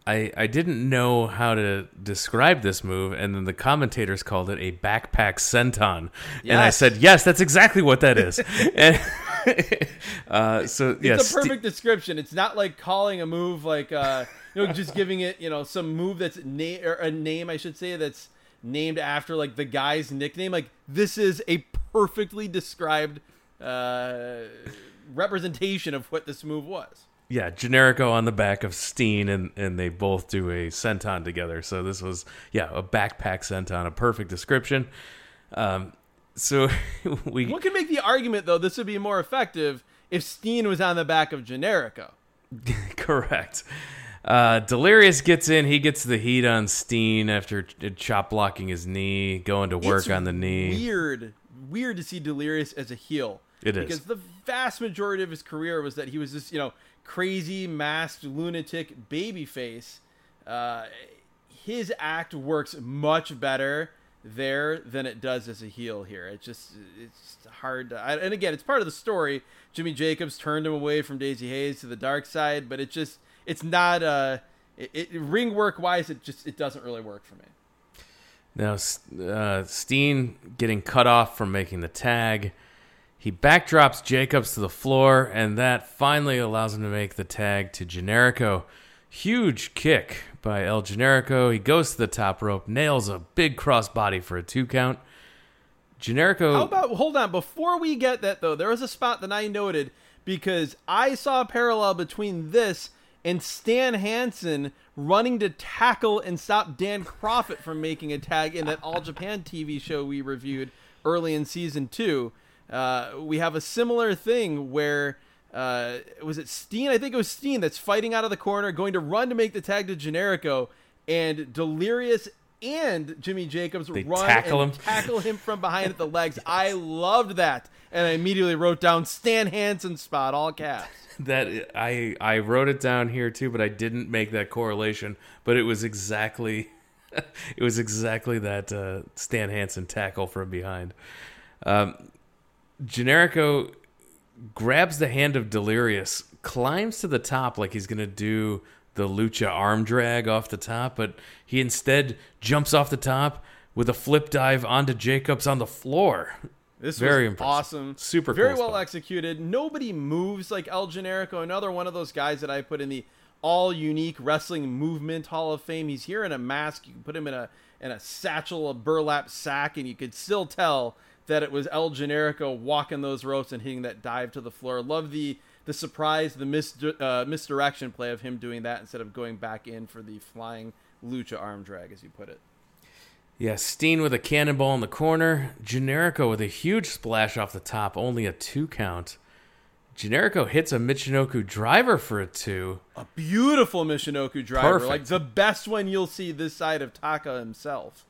[SPEAKER 1] I, I didn't know how to describe this move, and then the commentators called it a backpack senton, yes. and I said, "Yes, that's exactly what that is." and, uh, so
[SPEAKER 2] it's yes, a perfect st- description. It's not like calling a move like uh, you know, just giving it you know some move that's na- or a name I should say that's named after like the guy's nickname. Like this is a perfectly described uh, representation of what this move was
[SPEAKER 1] yeah, Generico on the back of Steen, and, and they both do a senton together. So this was, yeah, a backpack senton, a perfect description. Um, so we.
[SPEAKER 2] One can make the argument, though, this would be more effective if Steen was on the back of Generico.
[SPEAKER 1] Correct. Uh, Delirious gets in. He gets the heat on Steen after chop blocking his knee, going to work
[SPEAKER 2] it's
[SPEAKER 1] on the knee.
[SPEAKER 2] Weird, weird to see Delirious as a heel.
[SPEAKER 1] It is
[SPEAKER 2] because the vast majority of his career was that he was this, you know, crazy masked lunatic baby face. Uh, his act works much better there than it does as a heel here. It just it's hard to, and again, it's part of the story. Jimmy Jacobs turned him away from Daizee Haze to the dark side, but it just it's not uh it, it ring work wise it just it doesn't really work for me.
[SPEAKER 1] Now uh, Steen getting cut off from making the tag. He backdrops Jacobs to the floor, and that finally allows him to make the tag to Generico. Huge kick by El Generico. He goes to the top rope, nails a big crossbody for a two count. Generico.
[SPEAKER 2] How about, hold on, before we get that though, there was a spot that I noted because I saw a parallel between this and Stan Hansen running to tackle and stop Dan Kroffat from making a tag in that All Japan TV show we reviewed early in season two. Uh, we have a similar thing where uh, was it Steen? I think it was Steen that's fighting out of the corner, going to run to make the tag to Generico, and Delirious and Jimmy Jacobs
[SPEAKER 1] they
[SPEAKER 2] run
[SPEAKER 1] tackle
[SPEAKER 2] and
[SPEAKER 1] him.
[SPEAKER 2] tackle him from behind at the legs. yes. I loved that, and I immediately wrote down Stan Hansen spot, all caps.
[SPEAKER 1] that I I wrote it down here too, but I didn't make that correlation. But it was exactly it was exactly that uh, Stan Hansen tackle from behind. Um, Generico grabs the hand of Delirious, climbs to the top like he's going to do the lucha arm drag off the top, but he instead jumps off the top with a flip dive onto Jacobs on the floor.
[SPEAKER 2] This
[SPEAKER 1] Very
[SPEAKER 2] was
[SPEAKER 1] impressive.
[SPEAKER 2] awesome.
[SPEAKER 1] Super
[SPEAKER 2] Very
[SPEAKER 1] cool
[SPEAKER 2] well
[SPEAKER 1] spot.
[SPEAKER 2] executed. Nobody moves like El Generico. Another one of those guys that I put in the all unique wrestling movement Hall of Fame. He's here in a mask. You can put him in a in a satchel, a burlap sack, and you could still tell that it was El Generico walking those ropes and hitting that dive to the floor. Love the the surprise, the mis- uh, misdirection play of him doing that instead of going back in for the flying lucha arm drag, as you put it.
[SPEAKER 1] Yeah, Steen with a cannonball in the corner. Generico with a huge splash off the top, only a two count. Generico hits a Michinoku driver for a two.
[SPEAKER 2] A beautiful Michinoku driver,
[SPEAKER 1] Perfect.
[SPEAKER 2] like the best one you'll see this side of Taka himself.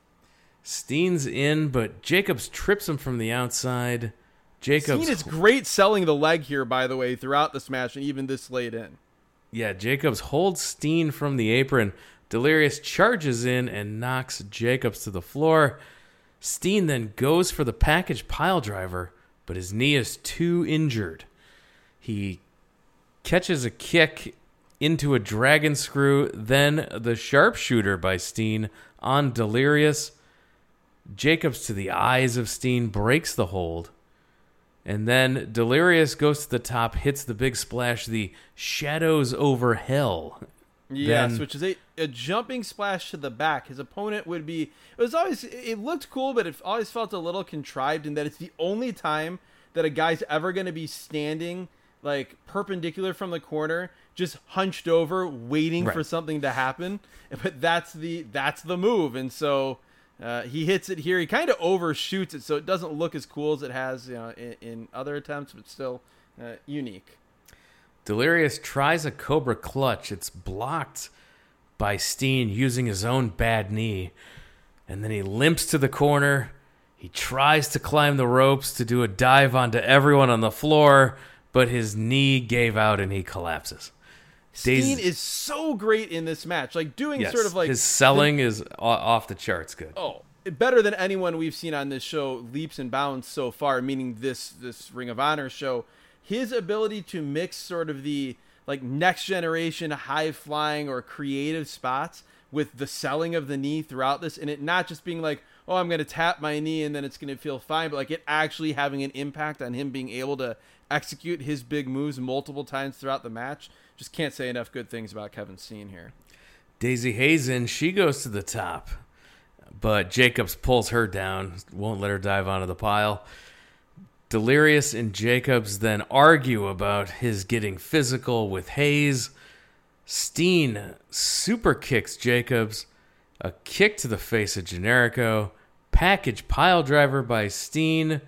[SPEAKER 1] Steen's in, but Jacobs trips him from the outside. Jacobs,
[SPEAKER 2] Steen is great selling the leg here, by the way, throughout the smash and even this late in.
[SPEAKER 1] yeah, Jacobs holds Steen from the apron. Delirious charges in and knocks Jacobs to the floor. Steen then goes for the package pile driver, but his knee is too injured. He catches a kick into a dragon screw, then the sharpshooter by Steen on Delirious. Jacobs to the eyes of Steen breaks the hold. And then Delirious goes to the top, hits the big splash, the Shadows over Hell.
[SPEAKER 2] Yes,
[SPEAKER 1] Then-
[SPEAKER 2] which is a, a jumping splash to the back. His opponent would be. It was always. It looked cool, but it always felt a little contrived in that it's the only time that a guy's ever going to be standing like perpendicular from the corner, just hunched over, waiting for something to happen. But that's the that's the move, and so. Uh, he hits it here. He kind of overshoots it, so it doesn't look as cool as it has you know, in, in other attempts, but still uh, unique.
[SPEAKER 1] Delirious tries a Cobra clutch. It's blocked by Steen using his own bad knee. And then he limps to the corner. He tries to climb the ropes to do a dive onto everyone on the floor, but his knee gave out and he collapses.
[SPEAKER 2] Steen
[SPEAKER 1] Days-
[SPEAKER 2] is so great in this match, like doing
[SPEAKER 1] Yes,
[SPEAKER 2] sort of like
[SPEAKER 1] his selling is off the charts good.
[SPEAKER 2] oh better than anyone we've seen on this show leaps and bounds so far meaning this this ring of honor show. His ability to mix sort of the like next generation high flying or creative spots with the selling of the knee throughout this and it not just being like oh i'm going to tap my knee and then it's going to feel fine but like it actually having an impact on him being able to execute his big moves multiple times throughout the match just can't say enough good things about kevin steen here
[SPEAKER 1] Daizee Hazen, she goes to the top, but Jacobs pulls her down, won't let her dive onto the pile. Delirious and Jacobs then argue about his getting physical with Haze. Steen super kicks Jacobs, a kick to the face of Generico, package pile driver by Steen,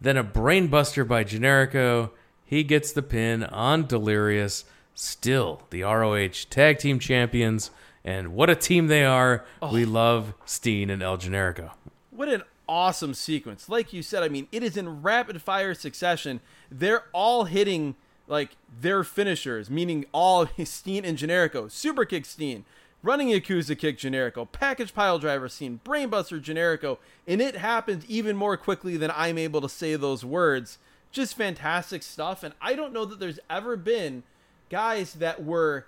[SPEAKER 1] then a brainbuster by Generico. He gets the pin on Delirious. Still the ROH Tag Team Champions, and what a team they are. Oh. We love Steen and El Generico.
[SPEAKER 2] What an awesome sequence. Like you said, I mean, it is in rapid fire succession. They're all hitting like their finishers, meaning all Steen and Generico. Super kick Steen, running Yakuza kick Generico, package pile driver Steen, brainbuster Generico, and it happens even more quickly than I'm able to say those words. Just fantastic stuff. And I don't know that there's ever been guys that were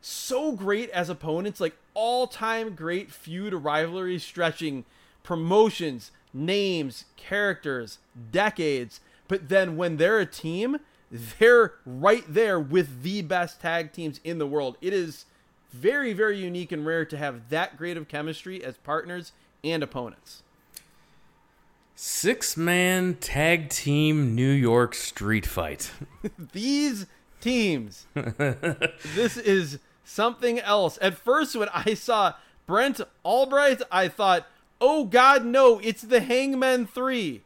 [SPEAKER 2] so great as opponents, like all time great feud rivalries stretching promotions, names, characters, decades. But then when they're a team, they're right there with the best tag teams in the world. It is very, very unique and rare to have that great of chemistry as partners and opponents.
[SPEAKER 1] Six man tag team New York street fight.
[SPEAKER 2] These teams. this is something else. At first, when I saw Brent Albright, I thought, oh God, no, it's the Hangmen 3.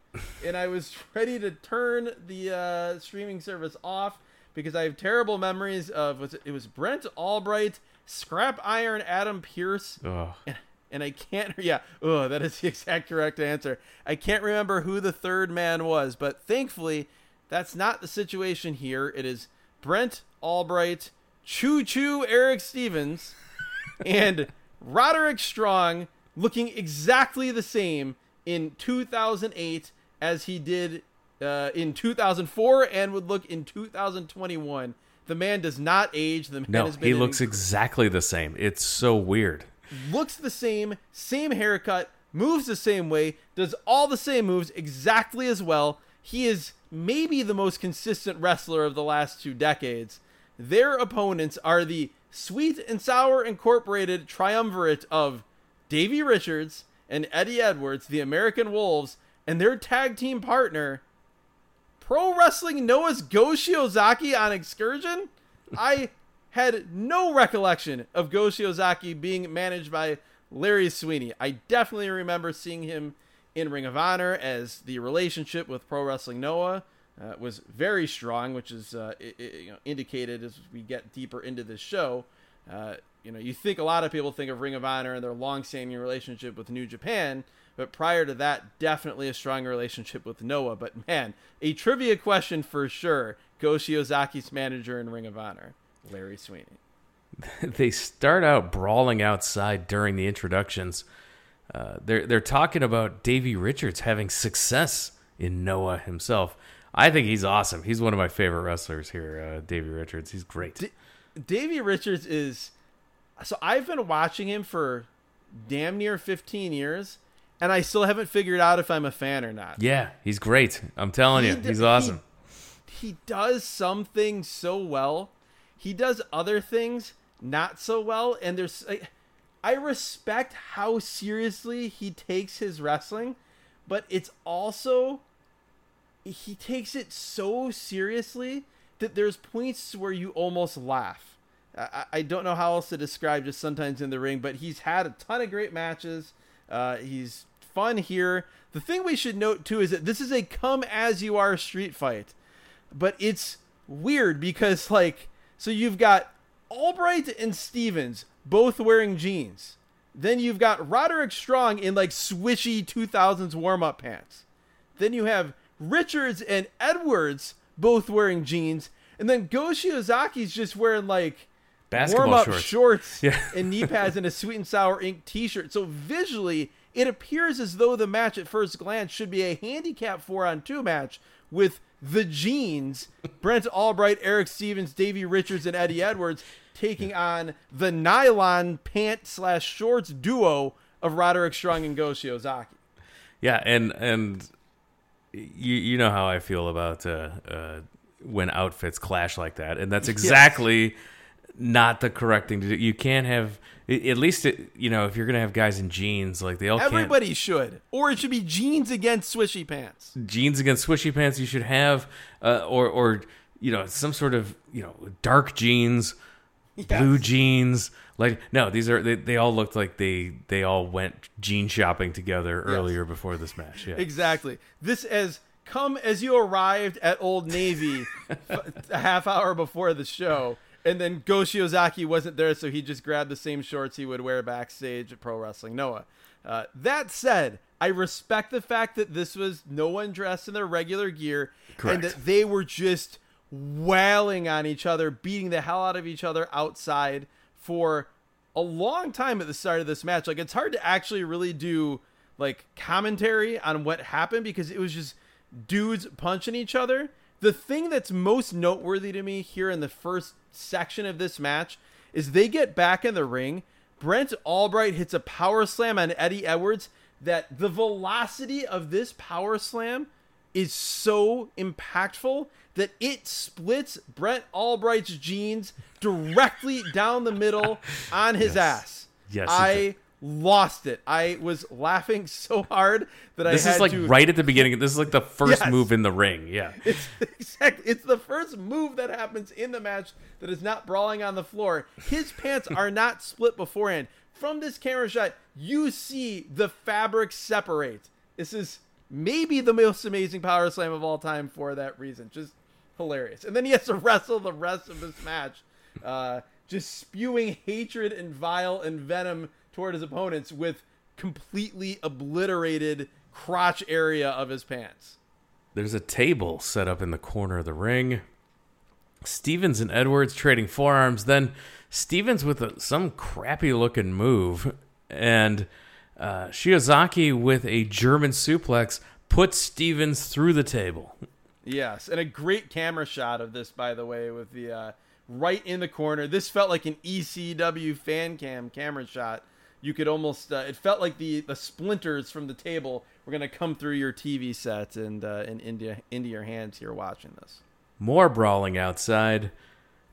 [SPEAKER 2] and I was ready to turn the uh, streaming service off because I have terrible memories of was it, it was Brent Albright, Scrap Iron Adam
[SPEAKER 1] Pearce,
[SPEAKER 2] and, and I can't. Yeah, oh, that is the exact correct answer. I can't remember who the third man was, but thankfully, that's not the situation here. It is Brent Albright, Choo Choo Eric Stevens, and Roderick Strong looking exactly the same in 2008 as he did uh, in 2004 and would look in 2021. The man does not age. The man
[SPEAKER 1] No,
[SPEAKER 2] has been
[SPEAKER 1] he looks exactly the same. It's so weird.
[SPEAKER 2] looks the same, same haircut, moves the same way, does all the same moves exactly as well. He is maybe the most consistent wrestler of the last two decades. Their opponents are the Sweet and Sour Incorporated triumvirate of Davey Richards and Eddie Edwards, the American Wolves, and their tag team partner, Pro Wrestling Noah's Go Shiozaki on excursion? I had no recollection of Go Shiozaki being managed by Larry Sweeney. I definitely remember seeing him in Ring of Honor as the relationship with Pro Wrestling Noah uh, was very strong, which is uh, i- i- you know, indicated as we get deeper into this show. Uh, you know, you think a lot of people think of Ring of Honor and their long-standing relationship with New Japan, but prior to that, definitely a strong relationship with Noah. But man, a trivia question for sure: Go Shiozaki's manager in Ring of Honor, Larry Sweeney.
[SPEAKER 1] they start out brawling outside during the introductions. Uh, they're they're talking about Davey Richards having success in Noah himself. I think he's awesome. He's one of my favorite wrestlers here, uh, Davey Richards. He's great.
[SPEAKER 2] Davey Richards is so I've been watching him for damn near 15 years and I still haven't figured out if I'm a fan or not.
[SPEAKER 1] yeah, he's great. I'm telling you,
[SPEAKER 2] d-
[SPEAKER 1] he's
[SPEAKER 2] he-
[SPEAKER 1] awesome.
[SPEAKER 2] He does some things so well. He does other things not so well and there's like, I respect how seriously he takes his wrestling, but it's also he takes it so seriously that there's points where you almost laugh. I, I don't know how else to describe just sometimes in the ring, but he's had a ton of great matches. Uh, he's fun here. The thing we should note too is that this is a come as you are street fight, but it's weird because like so you've got Albright and Stevens both wearing jeans. Then you've got Roderick Strong in like swishy 2000s warm up pants. Then you have Richards and Edwards both wearing jeans. And then Go Shiozaki's just wearing like
[SPEAKER 1] Basketball
[SPEAKER 2] warm up
[SPEAKER 1] shorts.
[SPEAKER 2] shorts,
[SPEAKER 1] Yeah.
[SPEAKER 2] and knee pads and a sweet and sour Inc t shirt. So visually, it appears as though the match at first glance should be a handicap four on two match with the jeans, Brent Albright, Eric Stevens, Davey Richards, and Eddie Edwards taking on the nylon pant slash shorts duo of Roderick Strong and Go Shiozaki.
[SPEAKER 1] Yeah, and and you you know how I feel about uh, uh, when outfits clash like that, and that's exactly not the correct thing to do. You can't have at least it, you know if you're gonna have guys in jeans like they all can't
[SPEAKER 2] Everybody should. Or it should be jeans against swishy pants.
[SPEAKER 1] jeans against swishy pants. You should have uh, or or you know some sort of you know dark jeans, blue jeans. Like no, these are they, they all looked like they they all went jean shopping together earlier before this match. Yeah.
[SPEAKER 2] Exactly. This as come as you arrived at Old Navy a half hour before the show, and then Go Shiozaki wasn't there, so he just grabbed the same shorts he would wear backstage at Pro Wrestling Noah. Uh, that said, I respect the fact that this was no one dressed in their regular gear,
[SPEAKER 1] Correct.
[SPEAKER 2] and that they were just wailing on each other, beating the hell out of each other outside for a long time at the start of this match. Like it's hard to actually really do like commentary on what happened because it was just dudes punching each other. The thing that's most noteworthy to me here in the first section of this match is they get back in the ring. Brent Albright hits a power slam on Eddie Edwards that the velocity of this power slam is so impactful that it splits Brent Albright's jeans directly down the middle on his ass.
[SPEAKER 1] Yes,
[SPEAKER 2] I. lost it. I was laughing so hard that
[SPEAKER 1] This
[SPEAKER 2] I had
[SPEAKER 1] is like
[SPEAKER 2] to
[SPEAKER 1] right at the beginning. This is like the first
[SPEAKER 2] Yes.
[SPEAKER 1] move in the ring. Yeah.
[SPEAKER 2] It's exactly. It's the first move that happens in the match that is not brawling on the floor. His pants are not split beforehand. From this camera shot, you see the fabric separate. This is maybe the most amazing power slam of all time for that reason. Just hilarious. And then he has to wrestle the rest of this match, uh, just spewing hatred and vile and venom toward his opponents with completely obliterated crotch area of his pants.
[SPEAKER 1] There's a table set up in the corner of the ring. Stevens and Edwards trading forearms. Then Stevens with a, some crappy looking move, and uh, Shiozaki with a German suplex puts Stevens through the table.
[SPEAKER 2] Yes, and a great camera shot of this, by the way, with the uh, right in the corner. This felt like an ECW fan cam camera shot. You could almost, uh, it felt like the the splinters from the table were gonna come through your TV set and uh, and into into your hands here watching this.
[SPEAKER 1] More brawling outside.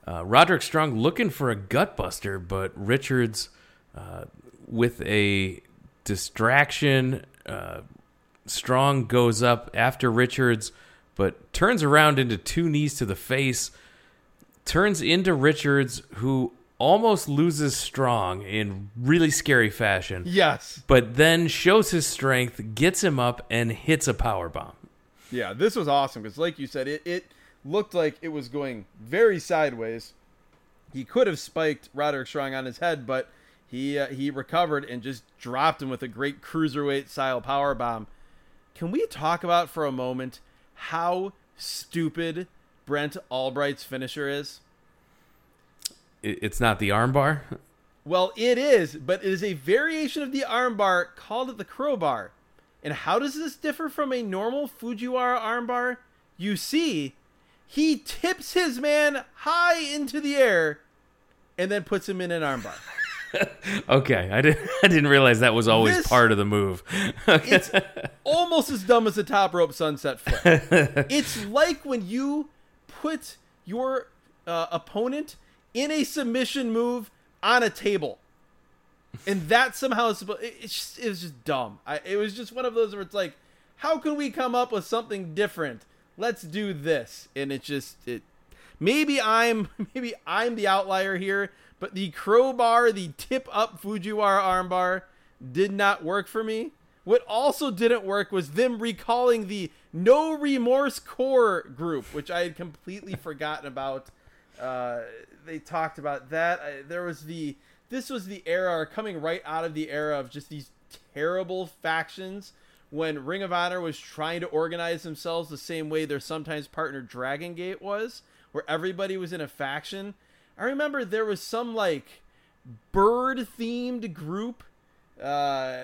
[SPEAKER 1] Uh, Roderick Strong looking for a gutbuster, but Richards uh, with a distraction. Uh, Strong goes up after Richards, but turns around into two knees to the face. Turns into Richards, who almost loses Strong in really scary fashion.
[SPEAKER 2] Yes.
[SPEAKER 1] But then shows his strength, gets him up, and hits a power bomb.
[SPEAKER 2] Yeah, this was awesome because, like you said, it, it looked like it was going very sideways. He could have spiked Roderick Strong on his head, but he uh, he recovered and just dropped him with a great cruiserweight style power bomb. Can we talk about for a moment how stupid Brent Albright's finisher is?
[SPEAKER 1] It's not the armbar.
[SPEAKER 2] Well, it is, but it is a variation of the armbar called the crowbar. And how does this differ from a normal Fujiwara armbar? You see, he tips his man high into the air and then puts him in an armbar.
[SPEAKER 1] okay, I didn't I didn't realize that was always
[SPEAKER 2] This-
[SPEAKER 1] part of the move.
[SPEAKER 2] It's almost as dumb as a top rope sunset flip. it's like when you put your uh, opponent in a submission move on a table. And that somehow is supposed. It's just, it was just dumb. I, it was just one of those where it's like, how can we come up with something different? Let's do this, and it just it. Maybe I'm maybe I'm the outlier here, but the crowbar, the tip up Fujiwara armbar, did not work for me. What also didn't work was them recalling the No Remorse Corps group, which I had completely forgotten about. Uh, they talked about that. I, there was the this was the era coming right out of the era of just these terrible factions when Ring of Honor was trying to organize themselves the same way their sometimes partner Dragon Gate was, where everybody was in a faction. I remember there was some like bird themed group. Uh,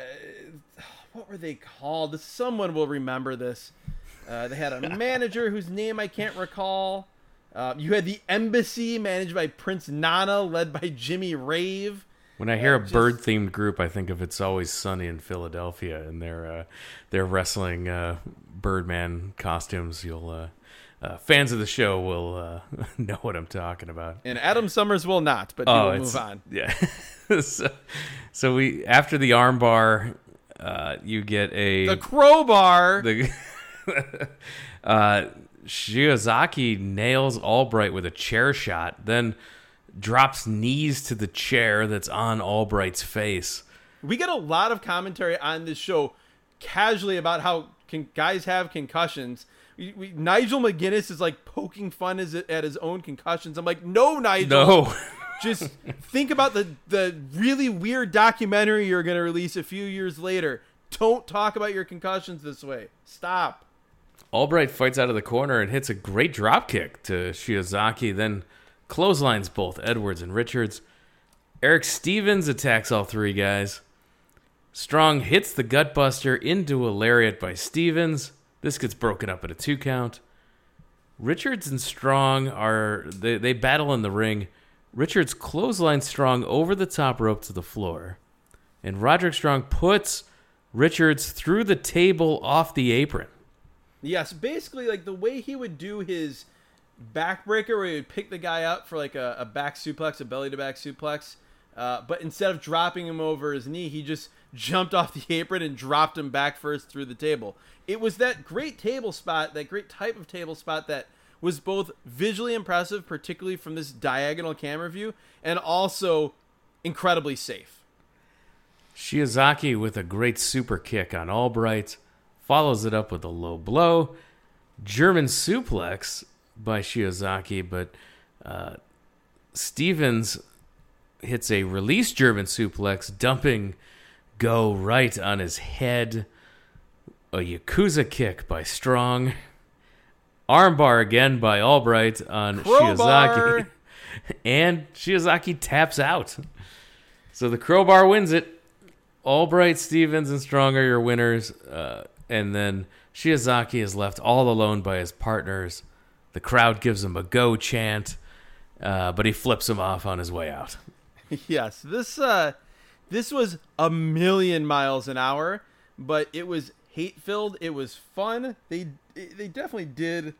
[SPEAKER 2] what were they called? Someone will remember this. Uh, they had a manager whose name I can't recall. Uh, you had the embassy managed by Prince Nana, led by Jimmy Rave.
[SPEAKER 1] When I hear a
[SPEAKER 2] just-
[SPEAKER 1] bird themed group, I think of It's Always Sunny in Philadelphia and their uh, their wrestling uh, Birdman costumes. You'll uh, uh, fans of the show will uh, know what I'm talking about.
[SPEAKER 2] And Adam Summers will not, but will
[SPEAKER 1] it's-
[SPEAKER 2] move on.
[SPEAKER 1] Yeah. so, so we after the armbar, uh, you get a
[SPEAKER 2] The crowbar.
[SPEAKER 1] the uh, Shiozaki nails Albright with a chair shot, then drops knees to the chair that's on Albright's face.
[SPEAKER 2] we get a lot of commentary on this show casually about how con- guys have concussions. We, we, Nigel McGuinness is like poking fun as, at his own concussions. I'm like, no, Nigel.
[SPEAKER 1] No.
[SPEAKER 2] Just think about the the really weird documentary you're going to release a few years later. Don't talk about your concussions this way. Stop.
[SPEAKER 1] Albright fights out of the corner and hits a great drop kick to Shiozaki, then clotheslines both Edwards and Richards. Eric Stevens attacks all three guys. Strong hits the gutbuster into a lariat by Stevens. This gets broken up at a two count. Richards and Strong are they, they battle in the ring. Richards clotheslines Strong over the top rope to the floor. And Roderick Strong puts Richards through the table off the apron.
[SPEAKER 2] Yes, basically like the way he would do his backbreaker, where he would pick the guy up for like a, a back suplex, a belly to back suplex. Uh, but instead of dropping him over his knee, he just jumped off the apron and dropped him back first through the table. It was that great table spot, that great type of table spot that was both visually impressive, particularly from this diagonal camera view, and also incredibly safe.
[SPEAKER 1] Shiozaki with a great super kick on Albright, follows it up with a low blow. German suplex by Shiozaki, but uh, Stevens hits a release German suplex, dumping Go right on his head. A Yakuza kick by Strong. Armbar again by Albright on
[SPEAKER 2] Crowbar.
[SPEAKER 1] Shiozaki. and Shiozaki taps out. So the crowbar wins it. Albright, Stevens, and Strong are your winners. Uh, and then Shiozaki is left all alone by his partners. The crowd gives him a go chant, uh, but he flips him off on his way out.
[SPEAKER 2] yes, this uh, this was a million miles an hour, but it was hate filled. It was fun. They they definitely did.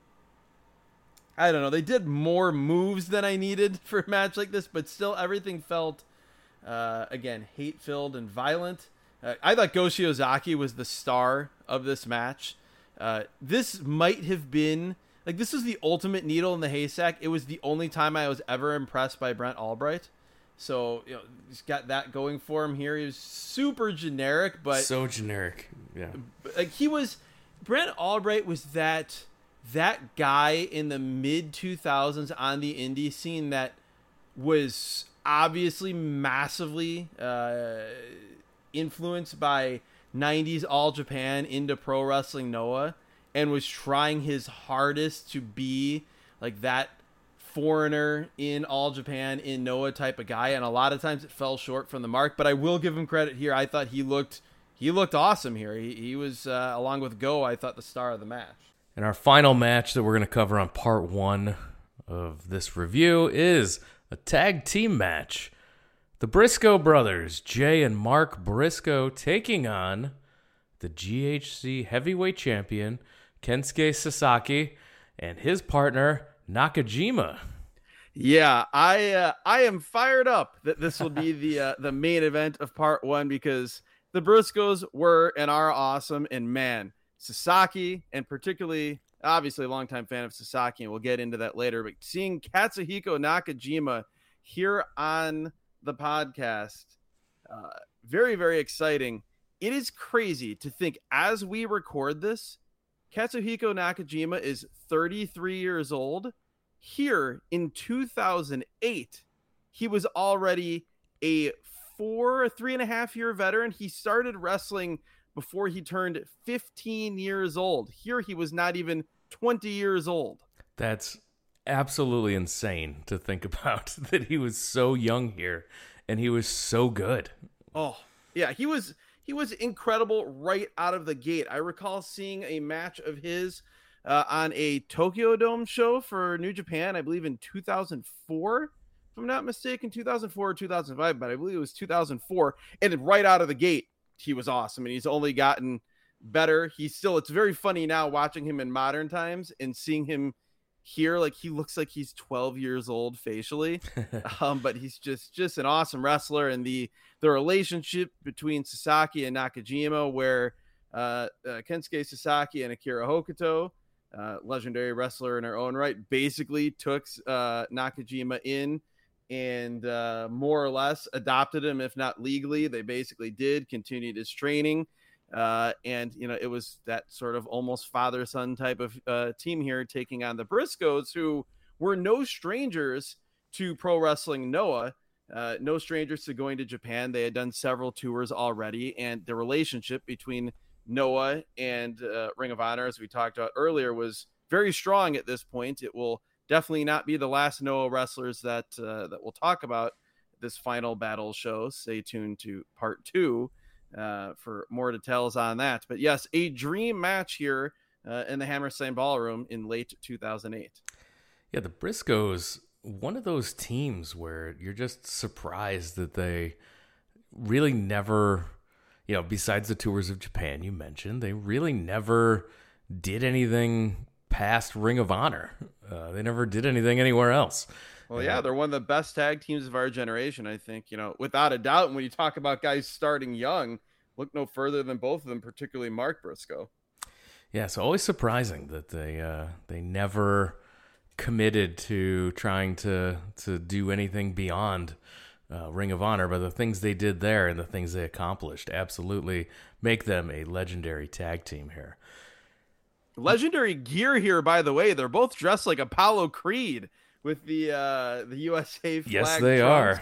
[SPEAKER 2] I don't know. They did more moves than I needed for a match like this, but still everything felt uh, again hate filled and violent. Uh, I thought Go Shiozaki was the star of this match. Uh, this might have been like this was the ultimate needle in the haystack. It was the only time I was ever impressed by Brent Albright. So you know he's got that going for him here. He was super generic, but
[SPEAKER 1] so generic. Yeah,
[SPEAKER 2] like he was. Brent Albright was that that guy in the mid 2000s on the indie scene that was obviously massively uh, influenced by 90s All Japan into pro wrestling Noah and was trying his hardest to be like that foreigner in All Japan in Noah type of guy. And a lot of times it fell short from the mark but I will give him credit here. I thought he looked he looked awesome here. He, he was uh, along with Go I thought the star of the match.
[SPEAKER 1] And our final match that we're going to cover on part 1 of this review is a tag team match the Briscoe brothers, Jay and Mark Briscoe, taking on the GHC heavyweight champion, Kensuke Sasaki, and his partner, Nakajima.
[SPEAKER 2] Yeah, I uh, I am fired up that this will be the uh, the main event of part one because the Briscoes were and are awesome, and man, Sasaki and particularly obviously a longtime fan of Sasaki, and we'll get into that later. But seeing Katsuhiko Nakajima here on the podcast. Uh, very, very exciting. It is crazy to think as we record this, Katsuhiko Nakajima is 33 years old. Here in 2008, he was already a four, three and a half year veteran. He started wrestling before he turned 15 years old. Here he was not even 20 years old.
[SPEAKER 1] That's absolutely insane to think about that he was so young here and he was so good.
[SPEAKER 2] Oh, yeah, he was he was incredible right out of the gate. I recall seeing a match of his uh, on a Tokyo Dome show for New Japan, I believe in 2004, if I'm not mistaken, 2004 or 2005, but I believe it was 2004. And right out of the gate, he was awesome, and he's only gotten better. He's still. It's very funny now watching him in modern times and seeing him here like he looks like he's 12 years old facially um, but he's just just an awesome wrestler. And the the relationship between sasaki and nakajima where uh, uh, kensuke sasaki and akira hokuto uh, legendary wrestler in her own right basically took uh, nakajima in and uh, more or less adopted him if not legally. They basically did continued his training uh, and you know, it was that sort of almost father son type of uh, team here taking on the Briscoes, who were no strangers to pro wrestling Noah. Uh, no strangers to going to Japan. They had done several tours already, and the relationship between Noah and uh, Ring of Honor, as we talked about earlier, was very strong at this point. It will definitely not be the last Noah wrestlers that uh, that we'll talk about this final battle show. Stay tuned to part two uh, for more details on that. But yes, a dream match here uh, in the Hammerstein Ballroom in late 2008.
[SPEAKER 1] Yeah, the Briscoes, one of those teams where you're just surprised that they really never, you know, besides the tours of Japan you mentioned, they really never did anything past Ring of Honor. Uh, they never did anything anywhere else.
[SPEAKER 2] Well, yeah, they're one of the best tag teams of our generation, I think, you know, without a doubt. And when you talk about guys starting young, look no further than both of them, particularly Mark Briscoe.
[SPEAKER 1] Yeah, so always surprising that they uh, they never committed to trying to to do anything beyond uh, Ring of Honor, but the things they did there and the things they accomplished absolutely make them a legendary tag team here.
[SPEAKER 2] Legendary gear here, by the way. They're both dressed like Apollo Creed with the uh, the USA flag.
[SPEAKER 1] Yes, they are.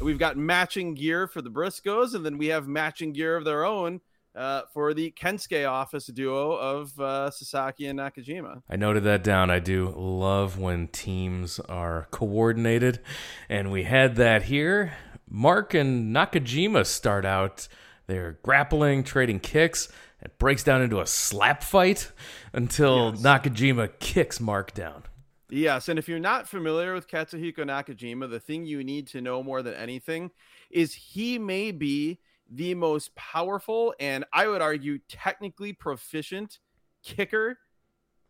[SPEAKER 2] We've got matching gear for the Briscoes, and then we have matching gear of their own uh, for the Kensuke office duo of uh, Sasaki and Nakajima.
[SPEAKER 1] I noted that down. I do love when teams are coordinated, and we had that here. Mark and Nakajima start out. They're grappling, trading kicks. It breaks down into a slap fight until yes. Nakajima kicks Mark down.
[SPEAKER 2] Yes, and if you're not familiar with Katsuhiko Nakajima, the thing you need to know more than anything is he may be the most powerful and I would argue technically proficient kicker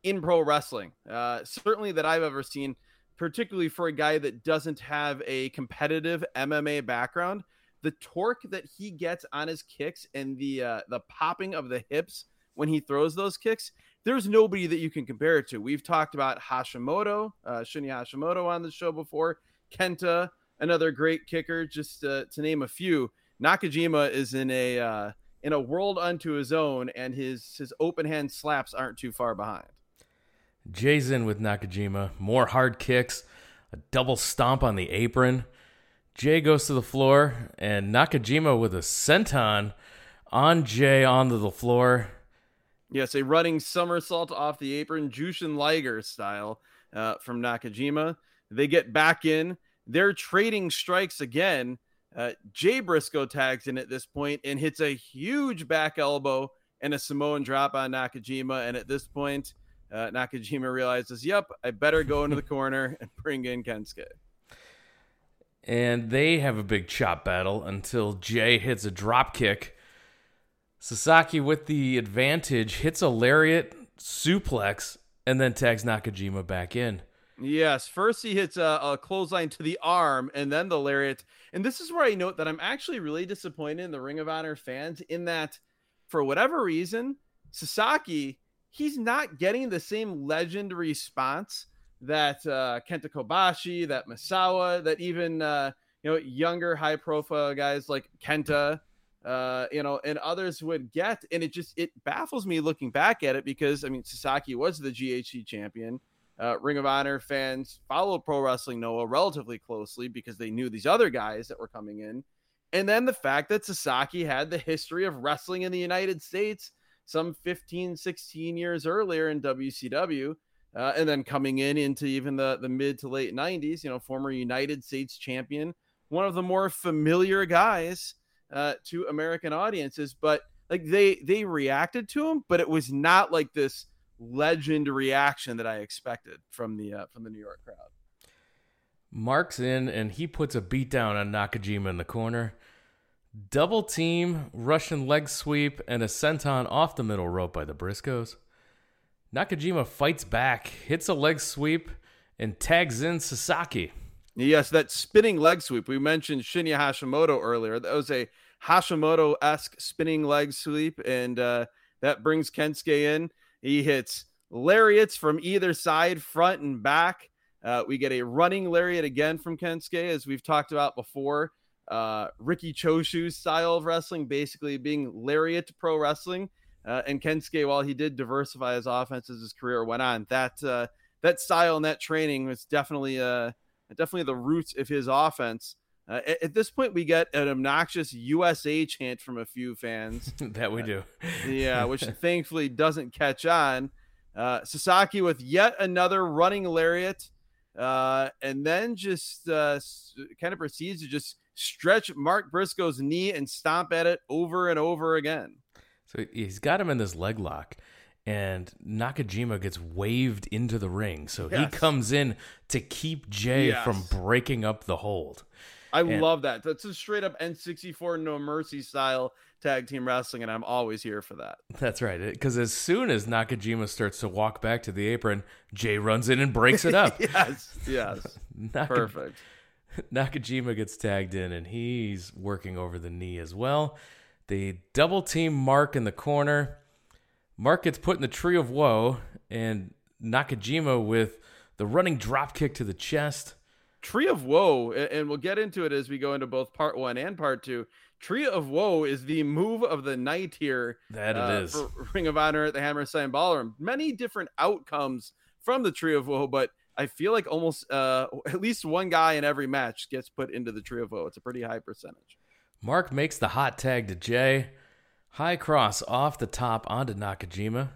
[SPEAKER 2] in pro wrestling. Uh, certainly that I've ever seen, particularly for a guy that doesn't have a competitive MMA background. The torque that he gets on his kicks and the uh, the popping of the hips when he throws those kicks, there's nobody that you can compare it to. We've talked about Hashimoto, uh, Hashimoto on the show before, Kenta, another great kicker, just uh, to name a few. Nakajima is in a uh, in a world unto his own, and his his open hand slaps aren't too far behind.
[SPEAKER 1] Jay's in with Nakajima, more hard kicks, a double stomp on the apron. Jay goes to the floor, and Nakajima with a senton on Jay onto the floor.
[SPEAKER 2] Yes, a running somersault off the apron, Jushin Liger style uh, from Nakajima. They get back in. They're trading strikes again uh, Jay Briscoe tags in at this point and hits a huge back elbow and a Samoan drop on Nakajima. And at this point, uh, Nakajima realizes, yep, I better go into the corner and bring in Kensuke.
[SPEAKER 1] And they have a big chop battle until Jay hits a drop kick. Sasaki, with the advantage, hits a lariat suplex and then tags Nakajima back in.
[SPEAKER 2] Yes, first he hits a, a, clothesline to the arm and then the lariat. And this is where I note that I'm actually really disappointed in the Ring of Honor fans in that, for whatever reason, Sasaki, he's not getting the same legend response that uh, Kenta Kobashi, that Misawa, that even uh, you know younger high profile guys like Kenta, uh, you know, and others would get. And it just it baffles me looking back at it because I mean Sasaki was the GHC champion uh, Ring of Honor fans followed pro wrestling Noah relatively closely because they knew these other guys that were coming in. And then the fact that Sasaki had the history of wrestling in the United States some 15, 16 years earlier in WCW. Uh, and then coming in into even the, the mid to late 90s, you know, former United States champion, one of the more familiar guys uh, to American audiences. But like they they reacted to him, but it was not like this legend reaction that I expected from the uh, from the New York crowd.
[SPEAKER 1] Mark's in and he puts a beat down on Nakajima in the corner. Double team, Russian leg sweep, and a senton off the middle rope by the Briscoes. Nakajima fights back, hits a leg sweep, and tags in Sasaki.
[SPEAKER 2] Yes, that spinning leg sweep. We mentioned Shinya Hashimoto earlier. That was a Hashimoto esque spinning leg sweep, and uh, that brings Kensuke in. He hits lariats from either side, front and back. Uh, we get a running lariat again from Kensuke, as we've talked about before. Uh, Riki Choshu's style of wrestling, basically being lariat pro wrestling. Uh, and Kensuke, while he did diversify his offense as his career went on, that uh, that style and that training was definitely uh, definitely the roots of his offense. Uh, at, at, this point, we get an obnoxious USA chant from a few fans.
[SPEAKER 1] that we do.
[SPEAKER 2] yeah, which thankfully doesn't catch on. Uh, Sasaki with yet another running lariat, uh, and then just uh, kind of proceeds to just stretch Mark Briscoe's knee and stomp at it over and over again.
[SPEAKER 1] So he's got him in this leg lock, and Nakajima gets waved into the ring. So yes. he comes in to keep Jay yes. from breaking up the hold.
[SPEAKER 2] I and, love that. That's a straight up N64 No Mercy style tag team wrestling, and I'm always here for that.
[SPEAKER 1] That's right. Because as soon as Nakajima starts to walk back to the apron, Jay runs in and breaks it up.
[SPEAKER 2] yes, yes. Naka- Perfect.
[SPEAKER 1] Nakajima gets tagged in, and he's working over the knee as well. They double team Mark in the corner. Mark gets put in the tree of woe, and Nakajima with the running drop kick to the chest.
[SPEAKER 2] Tree of Woe, and we'll get into it as we go into both part one and part two. Tree of Woe is the move of the night here.
[SPEAKER 1] That it uh, is.
[SPEAKER 2] Ring of Honor at the Hammerstein Ballroom. Many different outcomes from the Tree of Woe, but I feel like almost uh, at least one guy in every match gets put into the Tree of Woe. It's a pretty high percentage.
[SPEAKER 1] Mark makes the hot tag to Jay. High cross off the top onto Nakajima.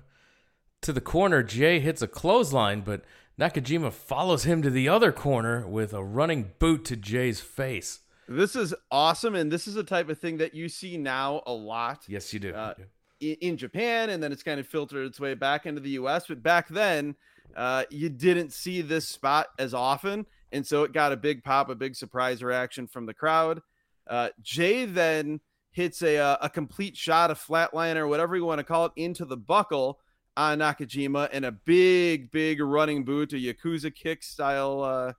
[SPEAKER 1] To the corner, Jay hits a clothesline, but Nakajima follows him to the other corner with a running boot to Jay's face.
[SPEAKER 2] This is awesome, and this is the type of thing that you see now a lot.
[SPEAKER 1] Yes, you do.
[SPEAKER 2] Uh, in Japan, and then it's kind of filtered its way back into the U.S. But back then, uh, you didn't see this spot as often, and so it got a big pop, a big surprise reaction from the crowd. Uh, Jay then hits a uh, a complete shot, a flatliner, whatever you want to call it, into the buckle on Nakajima, and a big, big running boot, a Yakuza kick style uh,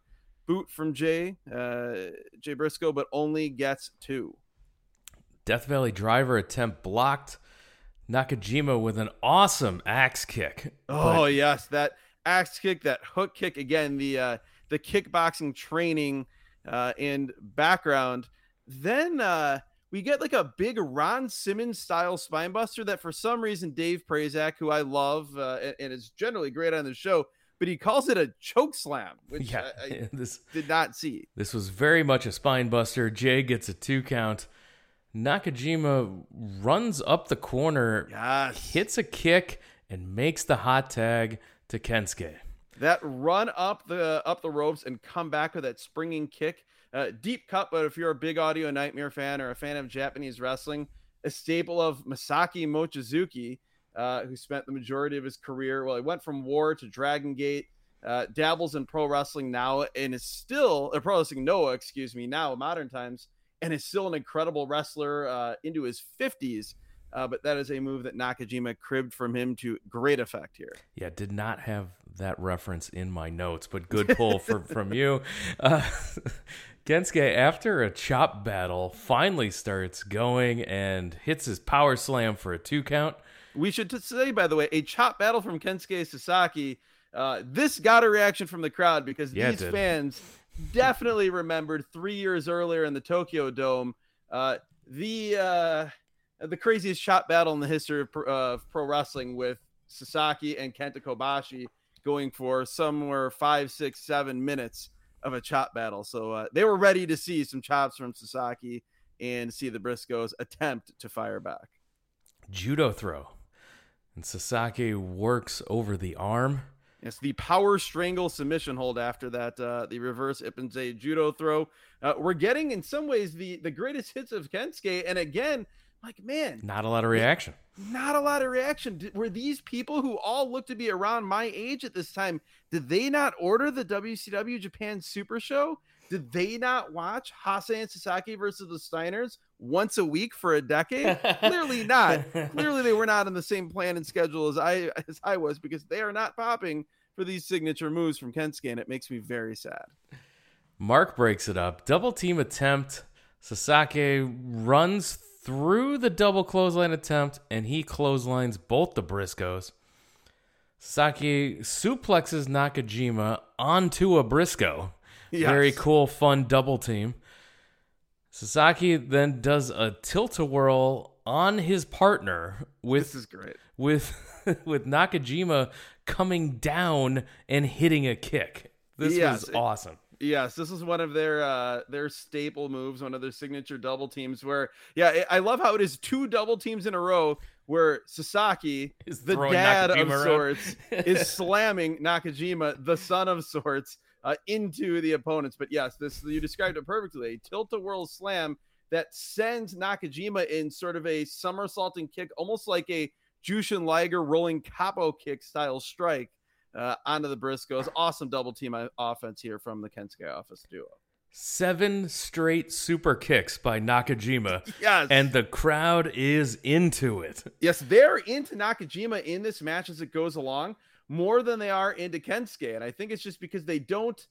[SPEAKER 2] boot from Jay uh, Jay Briscoe, but only gets two.
[SPEAKER 1] Death Valley driver attempt blocked. Nakajima with an awesome axe kick.
[SPEAKER 2] Oh but... yes, that axe kick, that hook kick again. The uh, the kickboxing training uh, and background. Then uh, we get like a big Ron Simmons style spinebuster that for some reason Dave Prazak, who I love uh, and, and, is generally great on the show, but he calls it a choke slam, which yeah, I, I this did not see.
[SPEAKER 1] This was very much a spinebuster. Jay gets a two count. Nakajima runs up the corner,
[SPEAKER 2] yes.
[SPEAKER 1] hits a kick, and makes the hot tag to Kensuke.
[SPEAKER 2] That run up the up the ropes and come back with that springing kick, uh, deep cut. But if you're a big Audio Nightmare fan or a fan of Japanese wrestling, a staple of Masaaki Mochizuki, uh, who spent the majority of his career. Well, he went from War to Dragon Gate, uh, dabbles in pro wrestling now, and is still uh, pro wrestling Noah, excuse me, now modern times and is still an incredible wrestler uh, into his 50s. Uh, but that is a move that Nakajima cribbed from him to great effect here.
[SPEAKER 1] Yeah, did not have that reference in my notes, but good pull for, from you. Kensuke, after a chop battle, finally starts going and hits his power slam for a two count.
[SPEAKER 2] We should say, by the way, a chop battle from Kensuke Sasaki. Uh, this got a reaction from the crowd because yeah, these fans definitely remembered three years earlier in the Tokyo Dome, uh, the uh, the craziest chop battle in the history of, uh, pro wrestling with Sasaki and Kenta Kobashi going for somewhere five, six, seven minutes of a chop battle. So uh, they were ready to see some chops from Sasaki and see the Briscoes attempt to fire back.
[SPEAKER 1] Judo throw. And Sasaki works over the arm
[SPEAKER 2] it's the power strangle submission hold after that, uh, the reverse Ippensei judo throw. Uh, we're getting, in some ways, the, the greatest hits of Kensuke. And again, like, man.
[SPEAKER 1] Not a lot of reaction.
[SPEAKER 2] Not a lot of reaction. Were these people who all looked to be around my age at this time, did they not order the WCW Japan Super Show? Did they not watch Hase and Sasaki versus the Steiners once a week for a decade? Clearly not. Clearly they were not on the same plan and schedule as I as I was because they are not popping for these signature moves from Kensuke, and it makes me very sad.
[SPEAKER 1] Mark breaks it up. Double team attempt. Sasaki runs through the double clothesline attempt, and he clotheslines both the Briscoes. Sasaki suplexes Nakajima onto a Briscoe. Yes. Very cool, fun double team. Sasaki then does a tilt a whirl on his partner with
[SPEAKER 2] this is great
[SPEAKER 1] with with Nakajima coming down and hitting a kick. This yes, was awesome.
[SPEAKER 2] Yes, this is one of their uh their staple moves, one of their signature double teams. Where yeah, I love how it is two double teams in a row where Sasaki, is the dad Nakajima of sorts, is slamming Nakajima, the son of sorts, uh, into the opponents. But yes, this you described it perfectly. A tilt a whirl slam that sends Nakajima in sort of a somersaulting kick, almost like a Jushin Liger rolling koppu kick style strike uh, onto the Briscoes. Awesome double team offense here from the Kensuke office duo.
[SPEAKER 1] Seven straight super kicks by Nakajima.
[SPEAKER 2] Yes.
[SPEAKER 1] And the crowd is into it.
[SPEAKER 2] Yes, they're into Nakajima in this match as it goes along more than they are into Kensuke. And I think it's just because they don't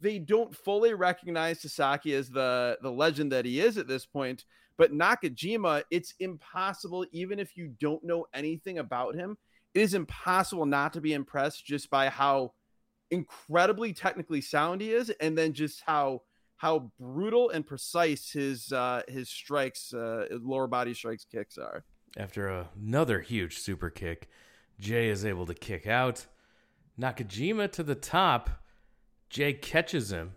[SPEAKER 2] they don't fully recognize Sasaki as the the legend that he is at this point. But Nakajima, it's impossible, even if you don't know anything about him, it is impossible not to be impressed just by how incredibly technically sound he is, and then just how how brutal and precise his uh, his strikes, uh, his lower body strikes, kicks are.
[SPEAKER 1] After another huge super kick, Jay is able to kick out. Nakajima to the top. Jay catches him.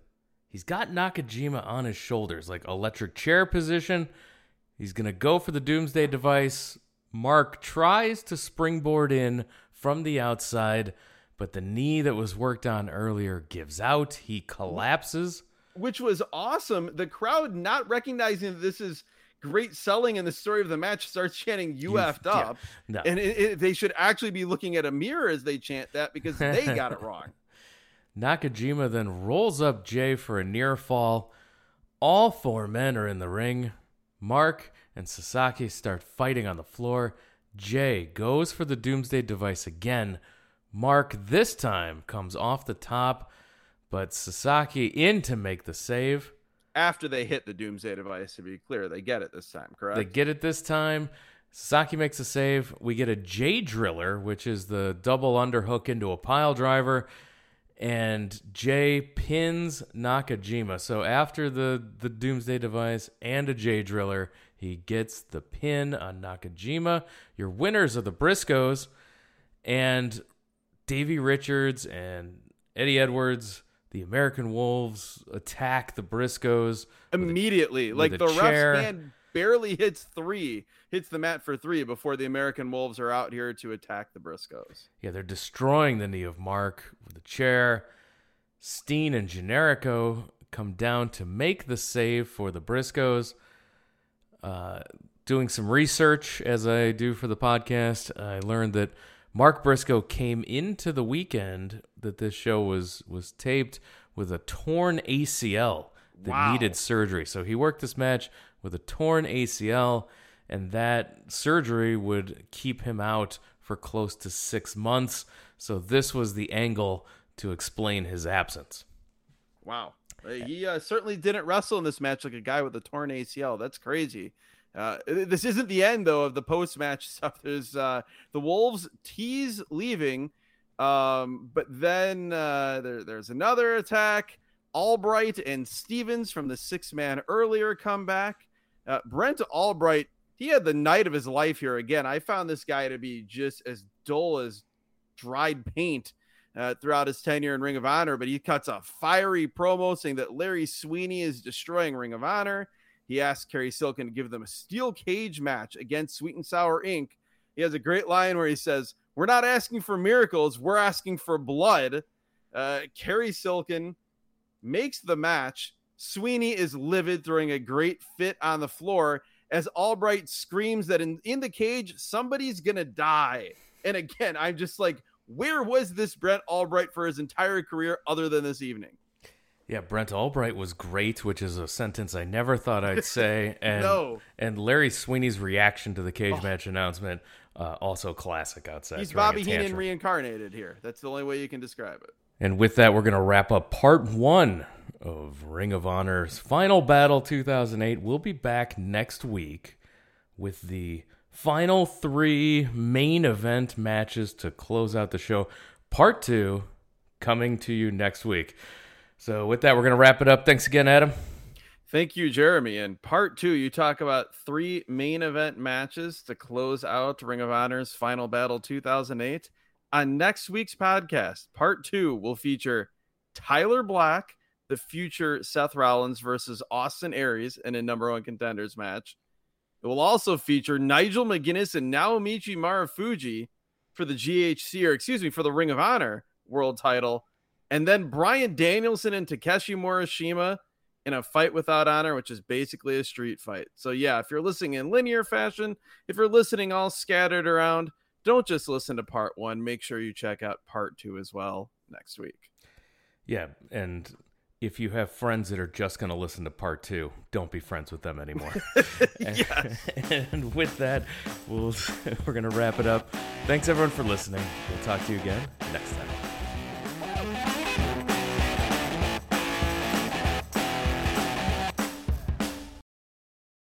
[SPEAKER 1] He's got Nakajima on his shoulders, like electric chair position. He's going to go for the Doomsday device. Mark tries to springboard in from the outside, but the knee that was worked on earlier gives out. He collapses.
[SPEAKER 2] Which was awesome. The crowd not recognizing that this is great selling and the story of the match starts chanting "You effed up,"
[SPEAKER 1] no.
[SPEAKER 2] and it, it, they should actually be looking at a mirror as they chant that because they got it wrong.
[SPEAKER 1] Nakajima then rolls up Jay for a near fall. All four men are in the ring. Mark and Sasaki start fighting on the floor. Jay goes for the Doomsday device again. Mark this time comes off the top, but Sasaki in to make the save.
[SPEAKER 2] After they hit the Doomsday device, to be clear, they get it this time, correct?
[SPEAKER 1] They get it this time. Sasaki makes a save. We get a J driller, which is the double underhook into a pile driver, and Jay pins Nakajima. So after the the Doomsday device and a J driller, he gets the pin on Nakajima. Your winners are the Briscoes, and Davey Richards and Eddie Edwards. The American Wolves attack the Briscoes
[SPEAKER 2] immediately.
[SPEAKER 1] with
[SPEAKER 2] like the
[SPEAKER 1] chair.
[SPEAKER 2] ref's hand barely hits three, hits the mat for three before the American Wolves are out here to attack the Briscoes.
[SPEAKER 1] Yeah, they're destroying the knee of Mark with a chair. Steen and Generico come down to make the save for the Briscoes. Uh, doing some research as I do for the podcast, I learned that Mark Briscoe came into the weekend that this show was was taped with a torn ACL that
[SPEAKER 2] Wow.
[SPEAKER 1] needed surgery. So he worked this match with a torn ACL, and that surgery would keep him out for close to six months. So this was the angle to explain his absence.
[SPEAKER 2] Wow. Uh, He uh, certainly didn't wrestle in this match like a guy with a torn ACL. That's crazy. Uh, this isn't the end though of the post match stuff. There's uh, the Wolves tease leaving, um, but then uh, there, there's another attack. Albright and Stevens from the six man earlier come back. Uh, Brent Albright, he had the night of his life here again. I found this guy to be just as dull as dried paint uh, throughout his tenure in Ring of Honor, but he cuts a fiery promo saying that Larry Sweeney is destroying Ring of Honor. He asks Cary Silkin to give them a steel cage match against Sweet and Sour Inc. He has a great line where he says, We're not asking for miracles, we're asking for blood. Uh, Cary Silkin makes the match. Sweeney is livid, throwing a great fit on the floor as Albright screams that in, in the cage, somebody's going to die. And again, I'm just like, where was this Brent Albright for his entire career other than this evening?
[SPEAKER 1] Yeah, Brent Albright was great, which is a sentence I never thought I'd say. And
[SPEAKER 2] No.
[SPEAKER 1] and Larry Sweeney's reaction to the cage match announcement, uh, also classic outside.
[SPEAKER 2] He's Bobby Heenan reincarnated here. That's the only way you can describe it.
[SPEAKER 1] And with that, we're going to wrap up part one of Ring of Honor's Final Battle 2008. We'll be back next week with the final three main event matches to close out the show. Part two coming to you next week. So, with that, we're going to wrap it up. Thanks again, Adam.
[SPEAKER 2] Thank you, Jeremy. In part two, you talk about three main event matches to close out Ring of Honor's Final Battle 2008. On next week's podcast, part two will feature Tyler Black, the future Seth Rollins versus Austin Aries in a number one contenders match. It will also feature Nigel McGuinness and Naomichi Marufuji for the GHC, or excuse me, for the Ring of Honor world title. And then Bryan Danielson and Takeshi Morishima in a fight without honor, which is basically a street fight. So, yeah, if you're listening in linear fashion, if you're listening all scattered around, don't just listen to part one. Make sure you check out part two as well next week.
[SPEAKER 1] Yeah, and if you have friends that are just going to listen to part two, don't be friends with them anymore.
[SPEAKER 2] Yes.
[SPEAKER 1] and with that, we'll, we're going to wrap it up. Thanks everyone for listening. We'll talk to you again next time.